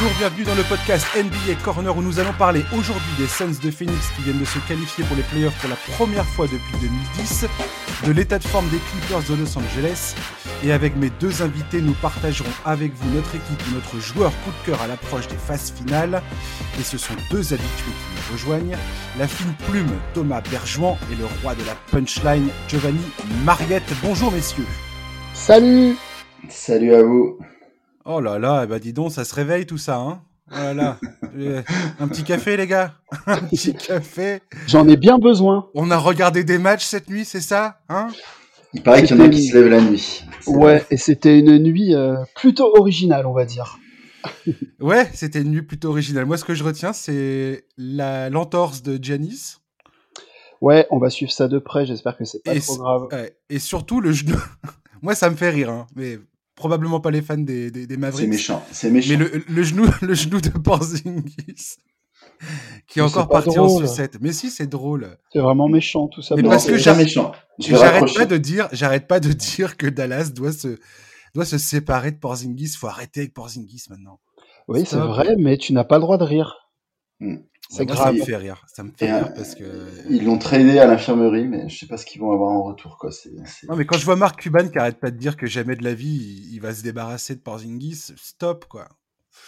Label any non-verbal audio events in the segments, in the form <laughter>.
Bonjour, bienvenue dans le podcast NBA Corner où nous allons parler aujourd'hui des Suns de Phoenix qui viennent de se qualifier pour les playoffs pour la première fois depuis 2010, de l'état de forme des Clippers de Los Angeles et avec mes deux invités nous partagerons avec vous notre équipe et notre joueur coup de cœur à l'approche des phases finales et ce sont deux habitués qui nous rejoignent, la fine plume Thomas Berjouan et le roi de la punchline Giovanni Mariette. Bonjour messieurs. Salut Salut à vous. Oh là là, bah dis donc, ça se réveille tout ça, hein Voilà. <laughs> Euh, un petit café, les gars <laughs> Un petit café. J'en ai bien besoin. On a regardé des matchs cette nuit, c'est ça Hein? Il paraît qu'il y en a qui se lèvent la nuit. Ouais, vrai. et c'était une nuit euh, plutôt originale, on va dire. <laughs> Ouais, c'était une nuit plutôt originale. Moi, ce que je retiens, c'est la l'entorse de Giannis Ouais, on va suivre ça de près, j'espère que c'est pas Et trop grave. ouais, et surtout le genou. Moi, ça me fait rire, hein, mais probablement pas les fans des, des, des C'est Mavericks. méchant. C'est méchant. Mais le, le genou, <laughs> le genou de Porzingis, qui est Mais encore parti en drôle. sucette. Mais si, c'est drôle. C'est vraiment méchant tout ça. Mais Non, parce c'est que j'arrête- pas de dire, j'arrête pas de dire que Dallas doit se doit se séparer de Porzingis. Faut arrêter avec Porzingis maintenant. Oui, c'est vrai, mais tu n'as pas le droit de rire. Hmm. C'est Moi, grave. Ça me fait rire. Ça me fait Et, rire euh, parce que. Ils l'ont traîné à l'infirmerie, mais je sais pas ce qu'ils vont avoir en retour. Quoi. C'est, c'est- Non, mais quand je vois Marc Cuban qui arrête pas de dire que jamais de la vie il, il va se débarrasser de Porzingis, stop quoi.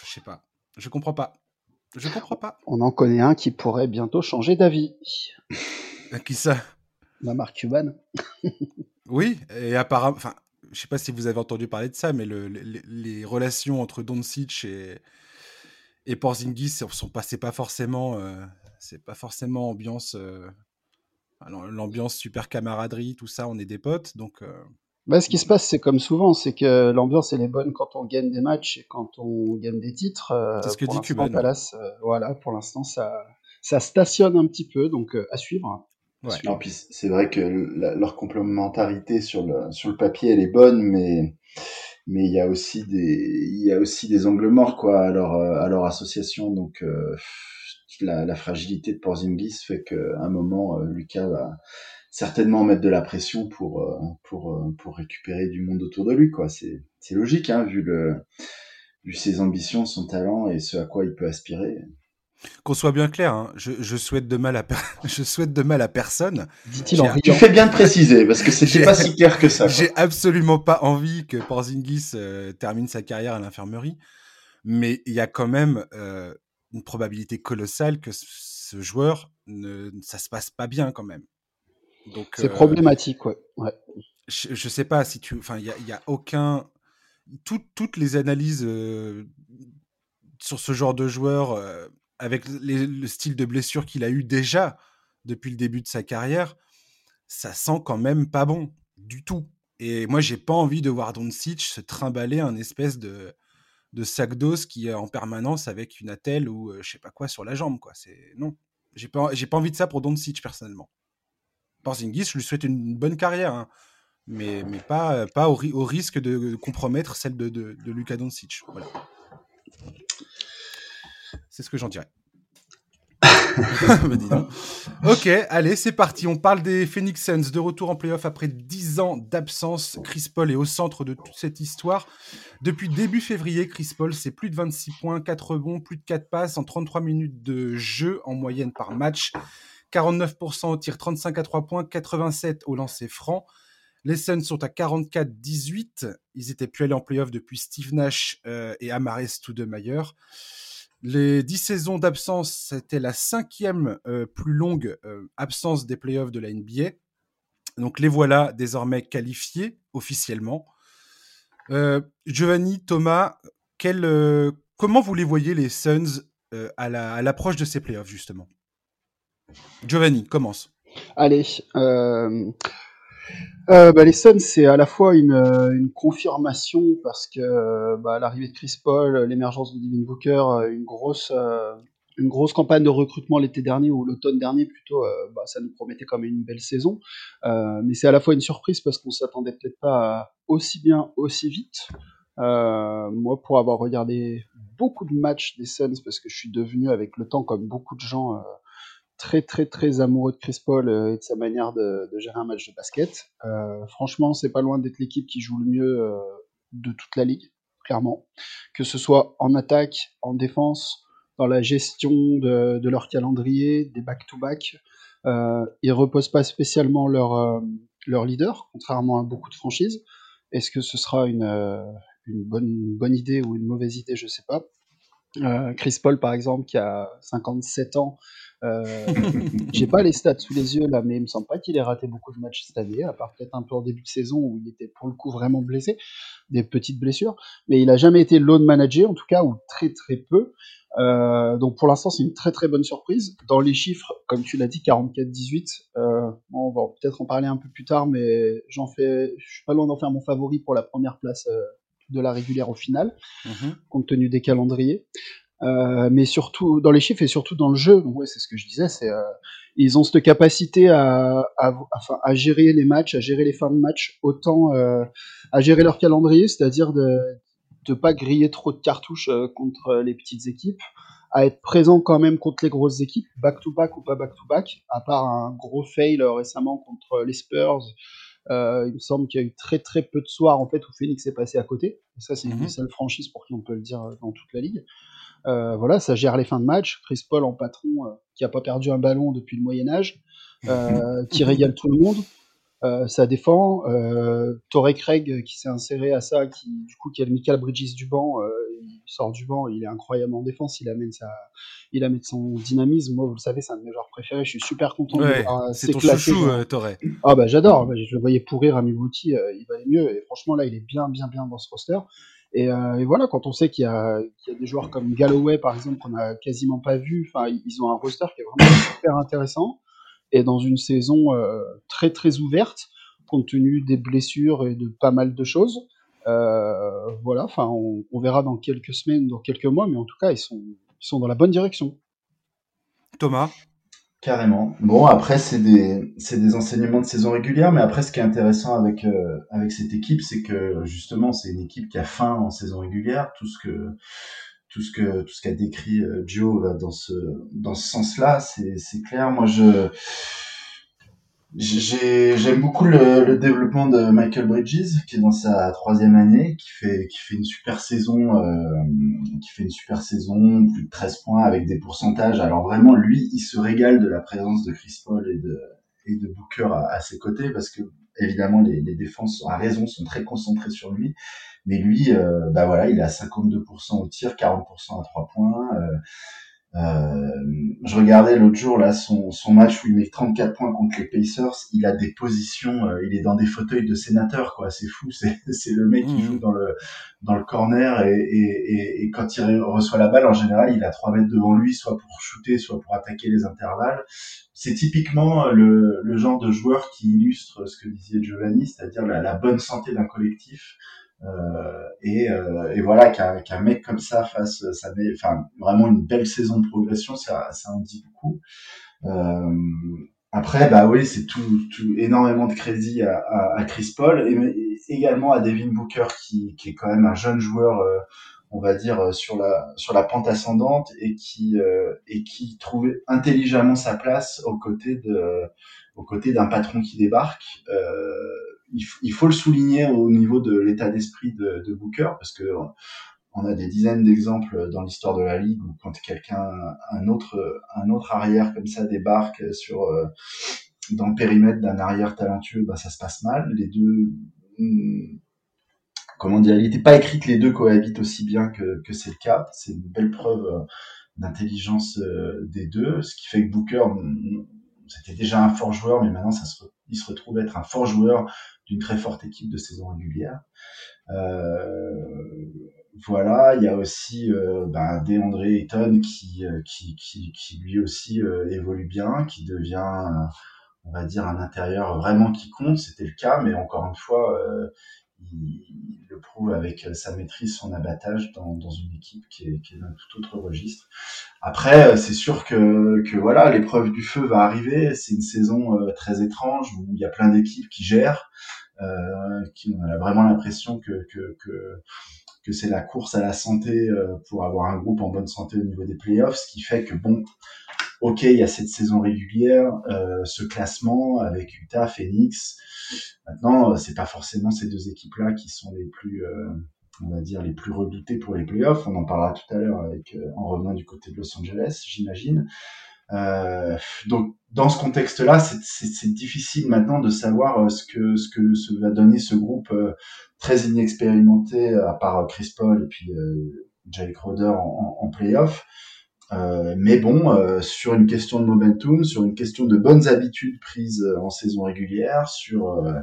Je sais pas. Je comprends pas. Je comprends pas. On en connaît un qui pourrait bientôt changer d'avis. Euh, Qui ça? La Marc Cuban. <laughs> Oui, et apparemment, enfin, je sais pas si vous avez entendu parler de ça, mais le- le- les, les relations entre Doncic et et Porzingis sont sont pas, forcément, euh, c'est pas forcément ambiance, euh, l'ambiance super camaraderie, tout ça, on est des potes, donc euh, Bah, ce qui se passe, c'est comme souvent, c'est que l'ambiance elle est bonne quand on gagne des matchs et quand on gagne des titres. euh, C'est ce que dit euh, voilà, pour l'instant, ça, ça stationne un petit peu, donc euh, à suivre. ouais. Non, puis c'est vrai que la- leur complémentarité sur le, sur le papier, elle est bonne, mais mais il y a aussi des il y a aussi des angles morts quoi à leur euh, à leur association. Donc euh, la, la fragilité de Porzingis fait qu'à un moment, euh, Lucas va certainement mettre de la pression pour euh, pour pour récupérer du monde autour de lui quoi. C'est c'est logique hein, vu le vu ses ambitions, son talent et ce à quoi il peut aspirer. Qu'on soit bien clair, hein, je, je souhaite de mal à per- <laughs> je souhaite de mal à personne. Dit-il en J'ai- Tu riant. fais bien de préciser parce que c'était pas si clair que ça. <laughs> J'ai absolument pas envie que Porzingis euh, termine sa carrière à l'infirmerie, mais il y a quand même euh, une probabilité colossale que ce- joueur ne ça se passe pas bien quand même. Donc C'est euh, problématique, ouais. ouais. je, je sais pas si tu, enfin il y y a aucun, tout- toutes les analyses euh, sur ce genre de joueur euh, avec le style de blessure qu'il a eu déjà depuis le début de sa carrière, ça sent quand même pas bon du tout. Et moi, j'ai pas envie de voir Doncic se trimballer un espèce de, sac d'os qui est en permanence avec une attelle ou euh, je sais pas quoi sur la jambe. Non, j'ai pas, j'ai pas envie de ça pour Doncic personnellement. Porzingis, je lui souhaite une bonne carrière, hein, mais, mais pas, pas au risque de compromettre celle de, de, de Luka Doncic. Voilà. C'est ce que j'en dirais. <laughs> Dis ok, allez, c'est parti. On parle des Phoenix Suns de retour en playoff après 10 ans d'absence. Chris Paul est au centre de toute cette histoire. Depuis début février, Chris Paul, c'est plus de 26 points, 4 rebonds, plus de 4 passes en 33 minutes de jeu en moyenne par match. 49% au tir, 35 à 3 points, 87 au lancer franc. Les Suns sont à 44-18. Ils étaient plus allés en playoff depuis Steve Nash euh, et Amares Stoudemire. Les 10 saisons d'absence, c'était la cinquième euh, plus longue euh, absence des playoffs de la NBA. Donc les voilà désormais qualifiés officiellement. Euh, Giovanni, Thomas, comment vous les voyez les Suns à l'approche de ces playoffs justement? Giovanni, commence. Allez, euh, bah, les Suns, c'est à la fois une, euh, confirmation parce que euh, bah, l'arrivée de Chris Paul, l'émergence de Devin Booker, une grosse, une grosse campagne de recrutement l'été dernier ou l'automne dernier plutôt, bah, ça nous promettait quand même une belle saison. Mais c'est à la fois une surprise parce qu'on s'attendait peut-être pas aussi bien, aussi vite. Moi, pour avoir regardé beaucoup de matchs des Suns, parce que je suis devenu avec le temps, comme beaucoup de gens, très très très amoureux de Chris Paul euh, et de sa manière de, gérer un match de basket. Euh, franchement, c'est pas loin d'être l'équipe qui joue le mieux euh, de toute la ligue, clairement. Que ce soit en attaque, en défense, dans la gestion de, leur calendrier, des back-to-back. Euh, ils reposent pas spécialement leur, leur leader, contrairement à beaucoup de franchises. Est-ce que ce sera une, bonne, bonne idée ou une mauvaise idée, je sais pas. Chris Paul, par exemple, qui a 57 ans. Euh, J'ai pas les stats sous les yeux là, mais il me semble pas qu'il ait raté beaucoup de matchs cette année, à part peut-être un peu en début de saison où il était pour le coup vraiment blessé, des petites blessures. Mais il a jamais été load manager, en tout cas, ou très très peu. Euh, donc pour l'instant, c'est une très très bonne surprise. Dans les chiffres, comme tu l'as dit, 44-18. Euh, on va peut-être en parler un peu plus tard, mais j'en fais, je suis pas loin d'en faire mon favori pour la première place euh, de la régulière au final, Mhm. compte tenu des calendriers. Euh, mais surtout dans les chiffres et surtout dans le jeu, donc ouais, c'est ce que je disais, c'est euh, ils ont cette capacité à, à, enfin, à gérer les matchs, à gérer les fins de match, autant euh, à gérer leur calendrier, c'est-à-dire de de pas griller trop de cartouches euh, contre les petites équipes, à être présent quand même contre les grosses équipes, back to back ou pas back to back, à part un gros fail euh, récemment contre les Spurs. Euh, il me semble qu'il y a eu très très peu de soirs en fait où Phoenix est passé à côté. Et ça, c'est une Mhm. des seules franchises pour qui on peut le dire euh, dans toute la ligue. Euh, voilà, ça gère les fins de match. Chris Paul en patron, euh, qui a pas perdu un ballon depuis le Moyen Âge, <laughs> qui régale tout le monde. Ça défend. Torrey Craig qui s'est inséré à ça, qui du coup qui a le Michael Bridges du banc, sort du banc, il est incroyable en défense, il amène sa, il amène son dynamisme. Moi, vous le savez, c'est un de mes joueurs préférés. Je suis super content Ouais, euh, c'est ton chouchou, euh, Torre. ah bah j'adore, je le voyais pourrir à Milwaukee, euh, il valait mieux, et franchement là il est bien bien bien dans ce roster. Et, euh, et voilà, quand on sait qu'il y, a, qu'il y a des joueurs comme Galloway par exemple qu'on a quasiment pas vu, ils ont un roster qui est vraiment <coughs> super intéressant, et dans une saison euh, très très ouverte, compte tenu des blessures et de pas mal de choses. Euh, voilà, enfin on, on verra dans quelques semaines, dans quelques mois, mais en tout cas ils sont, ils sont dans la bonne direction. Thomas? Carrément. Bon, après, c'est des, c'est des enseignements de saison régulière, mais après, ce qui est intéressant avec, euh, avec cette équipe, c'est que, justement, c'est une équipe qui a faim en saison régulière. Tout ce que, tout ce que, tout ce qu'a décrit euh, Joe va dans ce, dans ce sens-là, c'est, c'est clair. Moi, je, j'ai, j'aime beaucoup le, le développement de Michael Bridges, qui est dans sa troisième année, qui fait, qui fait une super saison, euh, qui fait une super saison, plus de 13 points avec des pourcentages. Alors vraiment, lui, il se régale de la présence de Chris Paul et de, et de Booker à, à ses côtés, parce que évidemment, les, les défenses, à raison, sont très concentrées sur lui. Mais lui, euh, bah voilà, il est à 52% au tir, 40% à 3 points. Euh, je regardais l'autre jour là son, son match où il met 34 points contre les Pacers. Il a des positions, euh, il est dans des fauteuils de sénateur quoi. C'est fou, <laughs> c'est c'est le mec qui Mhm. joue dans le dans le corner et, et, et, et quand il re- reçoit la balle en général, il a 3 mètres devant lui, soit pour shooter, soit pour attaquer les intervalles. C'est typiquement le, le genre de joueur qui illustre ce que disait Giovanni, c'est-à-dire la, la bonne santé d'un collectif. Euh, et, euh, et voilà qu'un qu'un mec comme ça fasse ça met enfin vraiment une belle saison de progression ça ça en dit beaucoup. Euh, après bah oui c'est tout, tout énormément de crédit à, à, à Chris Paul et, également à Devin Booker qui, qui est quand même un jeune joueur euh, on va dire euh, sur la sur la pente ascendante et qui euh, et qui trouvait intelligemment sa place aux côtés de aux côtés d'un patron qui débarque. Euh, il, faut le souligner au niveau de l'état d'esprit de, Booker parce que on a des dizaines d'exemples dans l'histoire de la ligue où quand quelqu'un un autre un autre arrière comme ça débarque sur euh, dans le périmètre d'un arrière talentueux bah ça se passe mal. Les deux hum, comment dire il n'était pas écrit que les deux cohabitent aussi bien que, que c'est le cas. C'est une belle preuve euh, d'intelligence euh, des deux ce qui fait que Booker hum, c'était déjà un fort joueur mais maintenant ça il se retrouve être un fort joueur très forte équipe de saison régulière euh, voilà, il y a aussi euh, ben, DeAndre euh, qui, qui, lui aussi évolue bien, qui devient, on va dire, un intérieur vraiment qui compte. C'était le cas, mais encore une fois, il, le prouve avec sa maîtrise, son abattage dans, une équipe qui est, d'un tout autre registre. Après, c'est sûr que, voilà, l'épreuve du feu va arriver. C'est une saison très étrange où il y a plein d'équipes qui gèrent, qui on a vraiment l'impression que, que, que c'est la course à la santé euh, pour avoir un groupe en bonne santé au niveau des playoffs, ce qui fait que bon, ok, il y a cette saison régulière, euh, ce classement avec Utah, Phoenix. Maintenant, euh, c'est pas forcément ces deux équipes-là qui sont les plus euh, on va dire, les plus redoutés pour les playoffs. On en parlera tout à l'heure en revenant du côté de Los Angeles, j'imagine. Euh, donc dans ce contexte-là, c'est difficile maintenant de savoir ce que ce que va donner ce groupe très inexpérimenté, à part Chris Paul et puis Jake Roder en, en, playoff. Euh, mais bon, euh, sur une question de momentum, sur une question de bonnes habitudes prises en saison régulière, sur euh,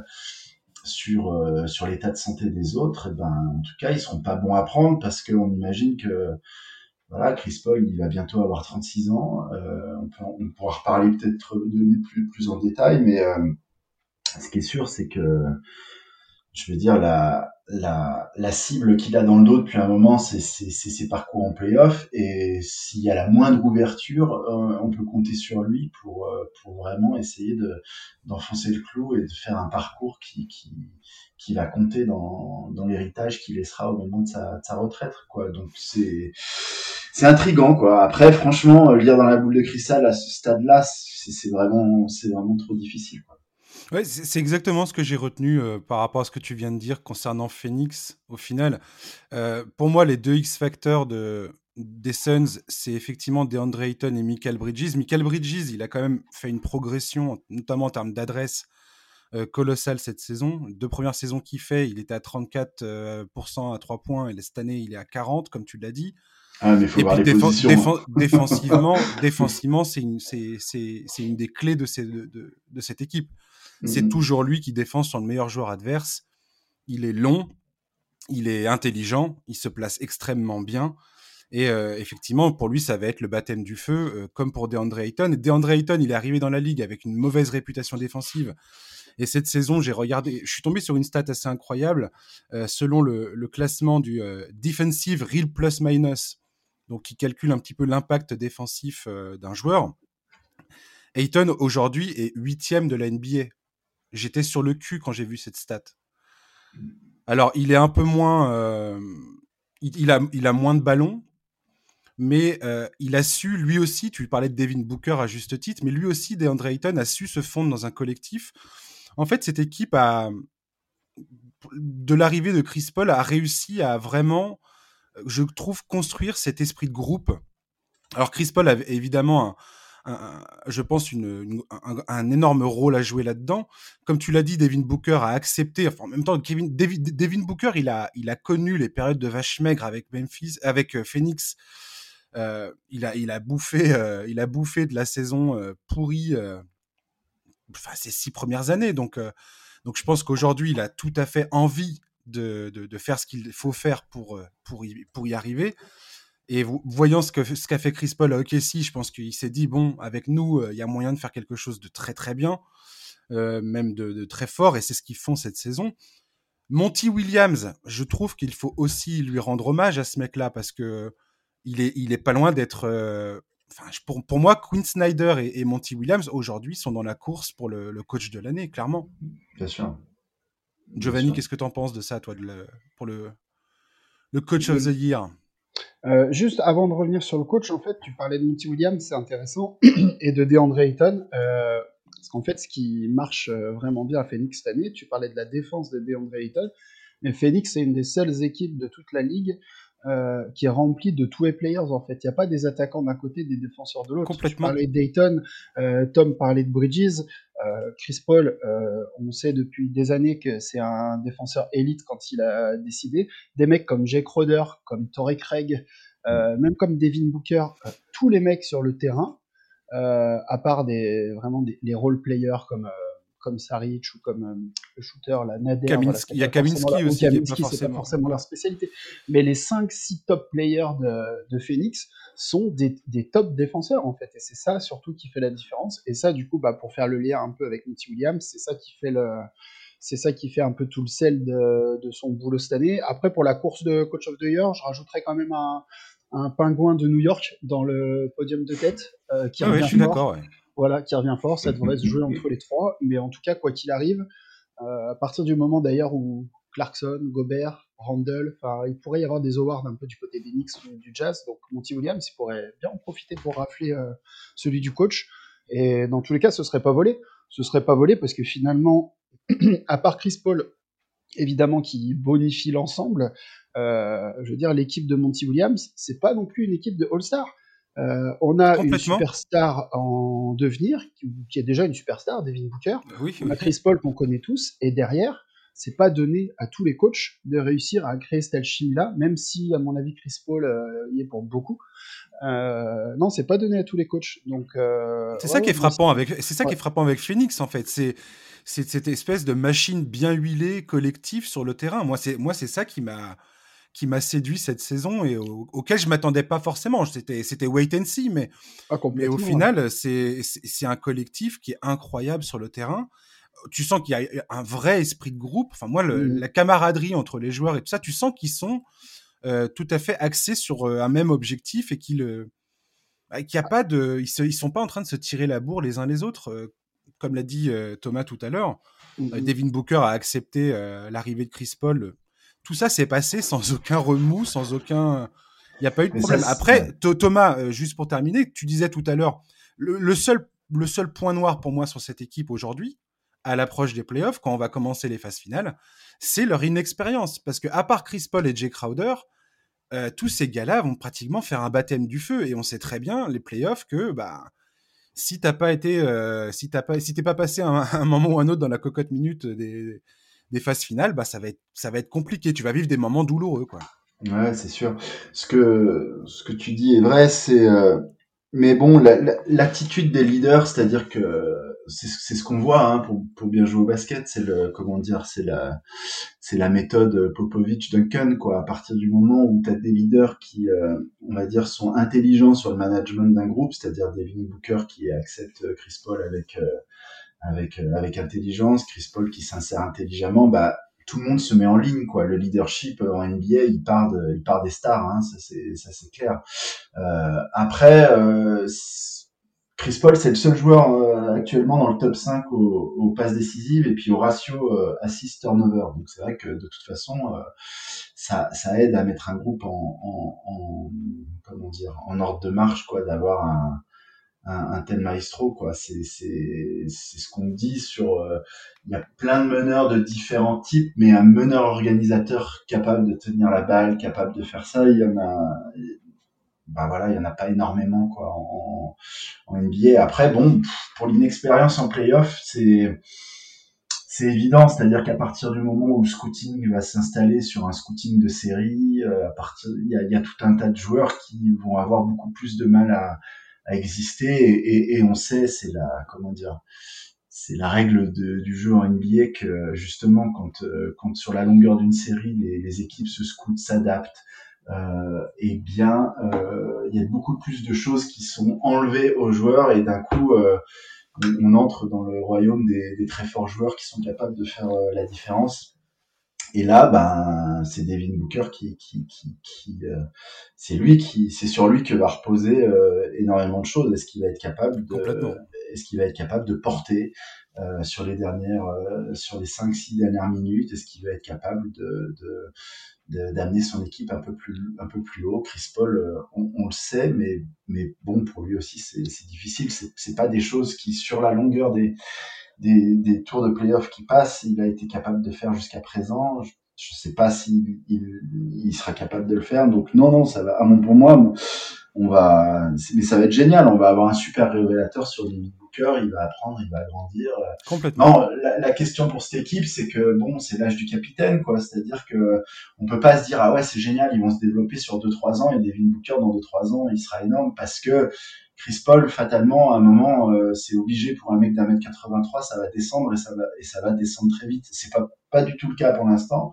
sur sur l'état de santé des autres, eh ben en tout cas ils seront pas bons à prendre parce qu'on imagine que voilà Chris Paul il va bientôt avoir 36 ans. on, peut, on pourra reparler peut-être de lui plus plus en détail, mais ce qui est sûr c'est que je veux dire la la, la cible qu'il a dans le dos depuis un moment, c'est ses parcours en playoff. Et s'il y a la moindre ouverture, euh, on peut compter sur lui pour, euh, pour vraiment essayer d'enfoncer le clou et de faire un parcours qui, qui, qui va compter dans, dans l'héritage qu'il laissera au moment de sa, sa retraite. Quoi. Donc c'est c'est intrigant. Quoi. Après, franchement, lire dans la boule de cristal à ce stade-là, c'est vraiment, vraiment trop difficile. Quoi. Ouais, c'est exactement ce que j'ai retenu euh, par rapport à ce que tu viens de dire concernant Phoenix. Au final, euh, pour moi, les deux X-Factors de, des Suns, c'est effectivement DeAndre Ayton et Michael Bridges. Michael Bridges, il a quand même fait une progression, notamment en termes d'adresse, euh, colossale cette saison. Deux premières saisons qu'il fait, il était à 34% à 3 points, et cette année, il est à 40, comme tu l'as dit. Ah, mais faut et voir les positions. <laughs> défensivement, défensivement c'est une, une, des clés de, ces, de, de cette équipe. C'est mhm. toujours lui qui défend sur le meilleur joueur adverse. Il est long, il est intelligent, il se place extrêmement bien. Et euh, effectivement, pour lui, ça va être le baptême du feu, euh, comme pour DeAndre Ayton. DeAndre Ayton, il est arrivé dans la ligue avec une mauvaise réputation défensive. Et cette saison, j'ai regardé, je suis tombé sur une stat assez incroyable. Euh, selon le, le, classement du Defensive Real Plus Minus, donc qui calcule un petit peu l'impact défensif d'un joueur, Ayton aujourd'hui est huitième de la NBA J'étais sur le cul quand j'ai vu cette stat. Alors, il est un peu moins. Euh, il, a, il a moins de ballons, mais euh, il a su, lui aussi, tu parlais de Devin Booker à juste titre, mais lui aussi, DeAndre Ayton, a su se fondre dans un collectif. En fait, cette équipe a. De l'arrivée de Chris Paul, a réussi à vraiment, je trouve, construire cet esprit de groupe. Alors, Chris Paul avait évidemment un je pense, une, un, énorme rôle à jouer là-dedans. Comme tu l'as dit, Devin Booker a accepté. En même temps, Kevin, Devin Booker, il a, il a connu les périodes de vache maigre avec Memphis, avec euh, Phoenix. Euh, il a, il a bouffé, euh, il a bouffé de la saison pourrie. enfin, ces six premières années. Donc, donc, je pense qu'aujourd'hui, il a tout à fait envie de, faire ce qu'il faut faire pour, pour, y, pour y arriver. Et voyant ce qu'a ce fait Chris Paul à OKC, je pense qu'il s'est dit bon, avec nous, euh, il y a moyen de faire quelque chose de très très bien, euh, même de, très fort, et c'est ce qu'ils font cette saison. Monty Williams, je trouve qu'il faut aussi lui rendre hommage à ce mec-là parce que il est, il est pas loin d'être. Euh, pour, pour moi, Quinn Snyder et, Monty Williams aujourd'hui sont dans la course pour le, coach de l'année, clairement. Bien sûr. Giovanni, qu'est-ce que tu en penses de ça, toi, de pour le, le coach of the year? Euh, juste avant de revenir sur le coach, en fait, tu parlais de Monty Williams, c'est intéressant, <clears throat> et de DeAndre Ayton. Euh, parce qu'en fait, ce qui marche euh, vraiment bien à Phoenix cette année, tu parlais de la défense de DeAndre Ayton, mais Phoenix, c'est une des seules équipes de toute la ligue euh, qui est rempli de two-way players en fait. Il n'y a pas des attaquants d'un côté, des défenseurs de l'autre. Complètement. Tu parlais de Dayton, euh, Tom parlait de Bridges, euh, Chris Paul, euh, on sait depuis des années que c'est un défenseur élite quand il a décidé. Des mecs comme Jake Roder, comme Torrey Craig, euh, même comme Devin Booker, tous les mecs sur le terrain, à part des vraiment des, les role players comme comme Saric ou comme euh, le shooter, la Nader. il y a Kaminski aussi, Kaminski, c'est pas forcément leur spécialité. Mais les 5-6 top players de, de Phoenix sont des, des, top défenseurs, en fait. Et c'est ça, surtout, qui fait la différence. Et ça, du coup, bah, pour faire le lien un peu avec Monty Williams, c'est ça qui fait le. C'est ça qui fait un peu tout le sel de, de, son boulot cette année. Après, pour la course de Coach of the Year, je rajouterais quand même un, un pingouin de New York dans le podium de tête. Euh, qui ah ouais, je suis d'accord. Ouais voilà, qui revient fort. Ça devrait se jouer entre les trois. Mais en tout cas, quoi qu'il arrive, euh, à partir du moment d'ailleurs où Clarkson, Gobert, Randall, il pourrait y avoir des awards un peu du côté des Knicks ou du Jazz. Donc Monty Williams, il pourrait bien en profiter pour rafler euh, celui du coach. Et dans tous les cas, ce serait pas volé. Ce serait pas volé parce que finalement, <clears throat> à part Chris Paul, évidemment qui bonifie l'ensemble, je veux dire, l'équipe de Monty Williams, c'est pas non plus une équipe de All-Star. On a une superstar en devenir, qui, est déjà une superstar, Devin Booker. Oui, on a Chris Paul qu'on connaît tous, et derrière, c'est pas donné à tous les coachs de réussir à créer cette alchimie-là, même si, à mon avis, Chris Paul y est pour beaucoup. Euh, non, c'est pas donné à tous les coachs. Donc euh, c'est ça qui est frappant avec, c'est ça qui est frappant avec Phoenix en fait. C'est c'est cette espèce de machine bien huilée collective sur le terrain. Moi c'est moi c'est ça qui m'a qui m'a séduit cette saison et auquel je m'attendais pas forcément. C'était c'était wait and see, mais ah, mais au final c'est c'est un collectif qui est incroyable sur le terrain. Tu sens qu'il y a un vrai esprit de groupe. Enfin moi mmh. la camaraderie entre les joueurs et tout ça, tu sens qu'ils sont euh, tout à fait axés sur euh, un même objectif et qu'il euh, qu'il a pas de, ils, se, ils sont pas en train de se tirer la bourre les uns les autres, comme l'a dit Thomas tout à l'heure. Mmh Devin Booker a accepté l'arrivée de Chris Paul. Tout ça s'est passé sans aucun remous, sans aucun. Il n'y a pas eu de problème. Après, Thomas, juste pour terminer, tu disais tout à l'heure, le, seul, le seul point noir pour moi sur cette équipe aujourd'hui, à l'approche des playoffs, quand on va commencer les phases finales, c'est leur inexpérience. Parce que à part Chris Paul et Jay Crowder, euh, tous ces gars-là vont pratiquement faire un baptême du feu. Et on sait très bien, les playoffs, que bah, si t'as pas été, euh, si t'as pas, si t'es pas passé un, <laughs> un, moment ou un autre dans la cocotte minute des, des phases finales, bah ça va être, compliqué. Tu vas vivre des moments douloureux, quoi. Ouais, c'est sûr. Ce que, tu dis est vrai, c'est, euh, mais bon, l'attitude des leaders, c'est-à-dire que c'est ce qu'on voit hein, pour, bien jouer au basket, c'est le comment dire, c'est la la méthode Popovich Duncan quoi. À partir du moment où tu as des leaders qui euh, on va dire sont intelligents sur le management d'un groupe, c'est-à-dire Devin Booker qui accepte Chris Paul avec euh, avec euh, avec intelligence, Chris Paul qui s'insère intelligemment, bah tout le monde se met en ligne quoi. Le leadership en NBA, il part de, il part des stars, hein, ça c'est ça c'est clair. après Chris Paul, c'est le seul joueur euh, actuellement dans le top 5 aux, passes décisives et puis au ratio euh, assist-turnover. Donc c'est vrai que de toute façon, euh, ça, ça, aide à mettre un groupe en, en, en, comment dire, en ordre de marche, quoi, d'avoir un, un, un, tel maestro, quoi. C'est, c'est, c'est ce qu'on dit sur. Euh, il y a plein de meneurs de différents types, mais un meneur organisateur capable de tenir la balle, capable de faire ça, il y en a bah voilà, il y en a pas énormément quoi en, en NBA. Après, bon, pour l'inexpérience en playoff, c'est c'est évident, c'est-à-dire qu'à partir du moment où le scouting va s'installer sur un scouting de série, euh, à partir, il y a, y a, tout un tas de joueurs qui vont avoir beaucoup plus de mal à, à exister et, on sait, c'est la comment dire, c'est la règle de, du jeu en NBA que justement quand euh, quand sur la longueur d'une série les, équipes se scoutent, s'adaptent, euh, eh bien, euh, il y a beaucoup plus de choses qui sont enlevées aux joueurs et d'un coup, euh, on, entre dans le royaume des, très forts joueurs qui sont capables de faire la différence. Et là, ben, c'est Devin Booker qui, qui, qui, qui euh, c'est lui qui, c'est sur lui que va reposer énormément de choses. Est-ce qu'il va être capable de, est-ce qu'il va être capable de porter euh, sur les dernières, sur les 5-6 dernières minutes Est-ce qu'il va être capable de, d'amener son équipe un peu plus un peu plus haut? Chris Paul, euh, on, on le sait, mais mais bon pour lui aussi c'est difficile. C'est c'est pas des choses qui sur la longueur des des, des tours de playoff qui passent, il a été capable de faire jusqu'à présent. Je, je sais pas s'il il, il, sera capable de le faire. Donc non non ça va. À mon pour moi on va mais ça va être génial. On va avoir un super révélateur sur il va apprendre, il va grandir. Complètement. Non, la, question pour cette équipe, c'est que bon, c'est l'âge du capitaine, quoi. C'est-à-dire que on peut pas se dire ah ouais c'est génial, ils vont se développer sur 2-3 ans et Devin Booker dans 2-3 ans il sera énorme parce que Chris Paul fatalement à un moment euh, c'est obligé pour un mec d'un mètre 83 ça va descendre et ça va et ça va descendre très vite. C'est pas pas du tout le cas pour l'instant,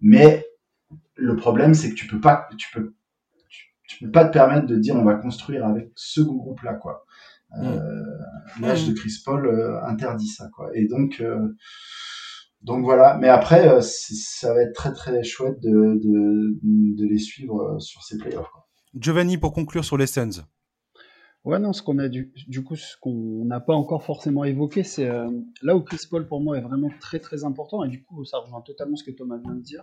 mais le problème c'est que tu peux pas tu peux tu peux pas te permettre de dire on va construire avec ce groupe là quoi. Euh, l'âge de Chris Paul euh, interdit ça, quoi. Et donc, euh, donc voilà. Mais après, ça va être très très chouette de, de, de les suivre sur ces playoffs. Quoi. Giovanni, pour conclure sur les Suns. Ouais, non, ce qu'on a du, du coup, ce qu'on n'a pas encore forcément évoqué, c'est là où Chris Paul pour moi est vraiment très très important, et du coup, ça rejoint totalement ce que Thomas vient de dire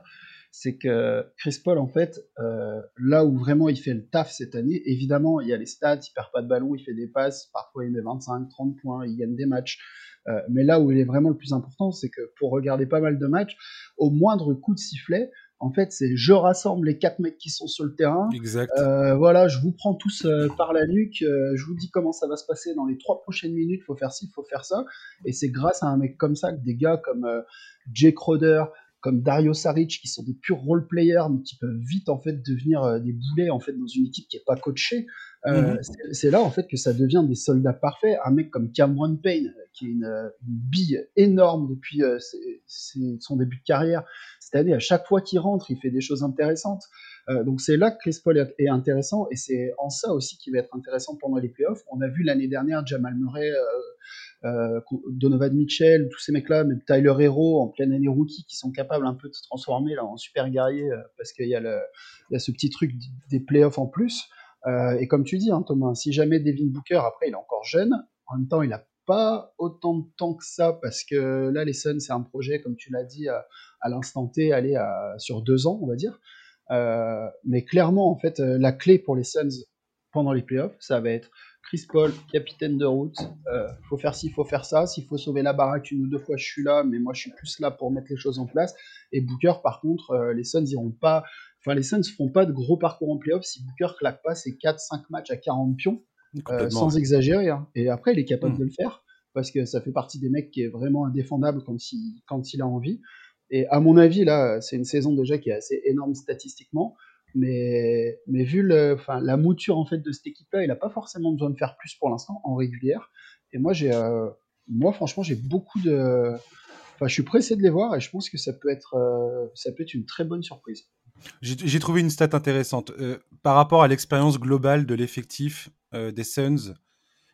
c'est que Chris Paul, en fait, euh, là où vraiment il fait le taf cette année, évidemment, il y a les stats, il perd pas de ballon, il fait des passes, parfois il met 25, 30 points, il gagne des matchs. Euh, mais là où il est vraiment le plus important, c'est que pour regarder pas mal de matchs, au moindre coup de sifflet, En fait, c'est je rassemble les quatre mecs qui sont sur le terrain. Exact. Euh, voilà, je vous prends tous euh, par la nuque. euh, je vous dis comment ça va se passer dans les trois prochaines minutes. Faut faire ci, faut faire ça. Et c'est grâce à un mec comme ça que des gars comme Jay Crowder, comme Dario Saric, qui sont des purs role players, mais qui peuvent vite en fait devenir euh, des boulets en fait dans une équipe qui est pas coachée. Euh, Mhm. c'est- là en fait que ça devient des soldats parfaits. Un mec comme Cameron Payne, euh, qui est une, une bille énorme depuis euh, ses- ses- son début de carrière. Cette année, à chaque fois qu'il rentre, il fait des choses intéressantes. Euh, donc c'est là que Chris Paul est- est intéressant et c'est en ça aussi qu'il va être intéressant pendant les playoffs. On a vu l'année dernière Jamal Murray, euh, Donovan Mitchell, tous ces mecs-là, même Tyler Hero en pleine année rookie qui sont capables un peu de se transformer en super guerrier euh, parce qu'il y, a ce petit truc des playoffs en plus. Euh, et comme tu dis, hein, Thomas, si jamais Devin Booker, après il est encore jeune, en même temps il a pas autant de temps que ça parce que là les Suns c'est un projet comme tu l'as dit à, l'instant T, aller sur deux ans on va dire. Mais clairement, en fait, la clé pour les Suns pendant les playoffs, ça va être Chris Paul, capitaine de route. Euh, faut faire ci, faut faire ça. S'il faut sauver la baraque une ou deux fois, je suis là, mais moi, je suis plus là pour mettre les choses en place. Et Booker, par contre, euh, les Suns iront pas. Enfin, les Suns feront pas de gros parcours en playoffs si Booker claque pas ses 4-5 matchs à 40 pions, euh, sans exagérer. hein. Et après, il est capable Mm. de le faire parce que ça fait partie des mecs qui est vraiment indéfendable quand il, quand il a envie. Et à mon avis, là, c'est une saison déjà qui est assez énorme statistiquement. Mais, vu la mouture en fait de cette équipe-là, il n'a pas forcément besoin de faire plus pour l'instant en régulière. Et euh, moi franchement, j'ai beaucoup de, enfin, je suis pressé de les voir et je pense que ça peut être, euh, une très bonne surprise. J'ai trouvé une stat intéressante. Euh, par rapport à l'expérience globale de l'effectif des Suns,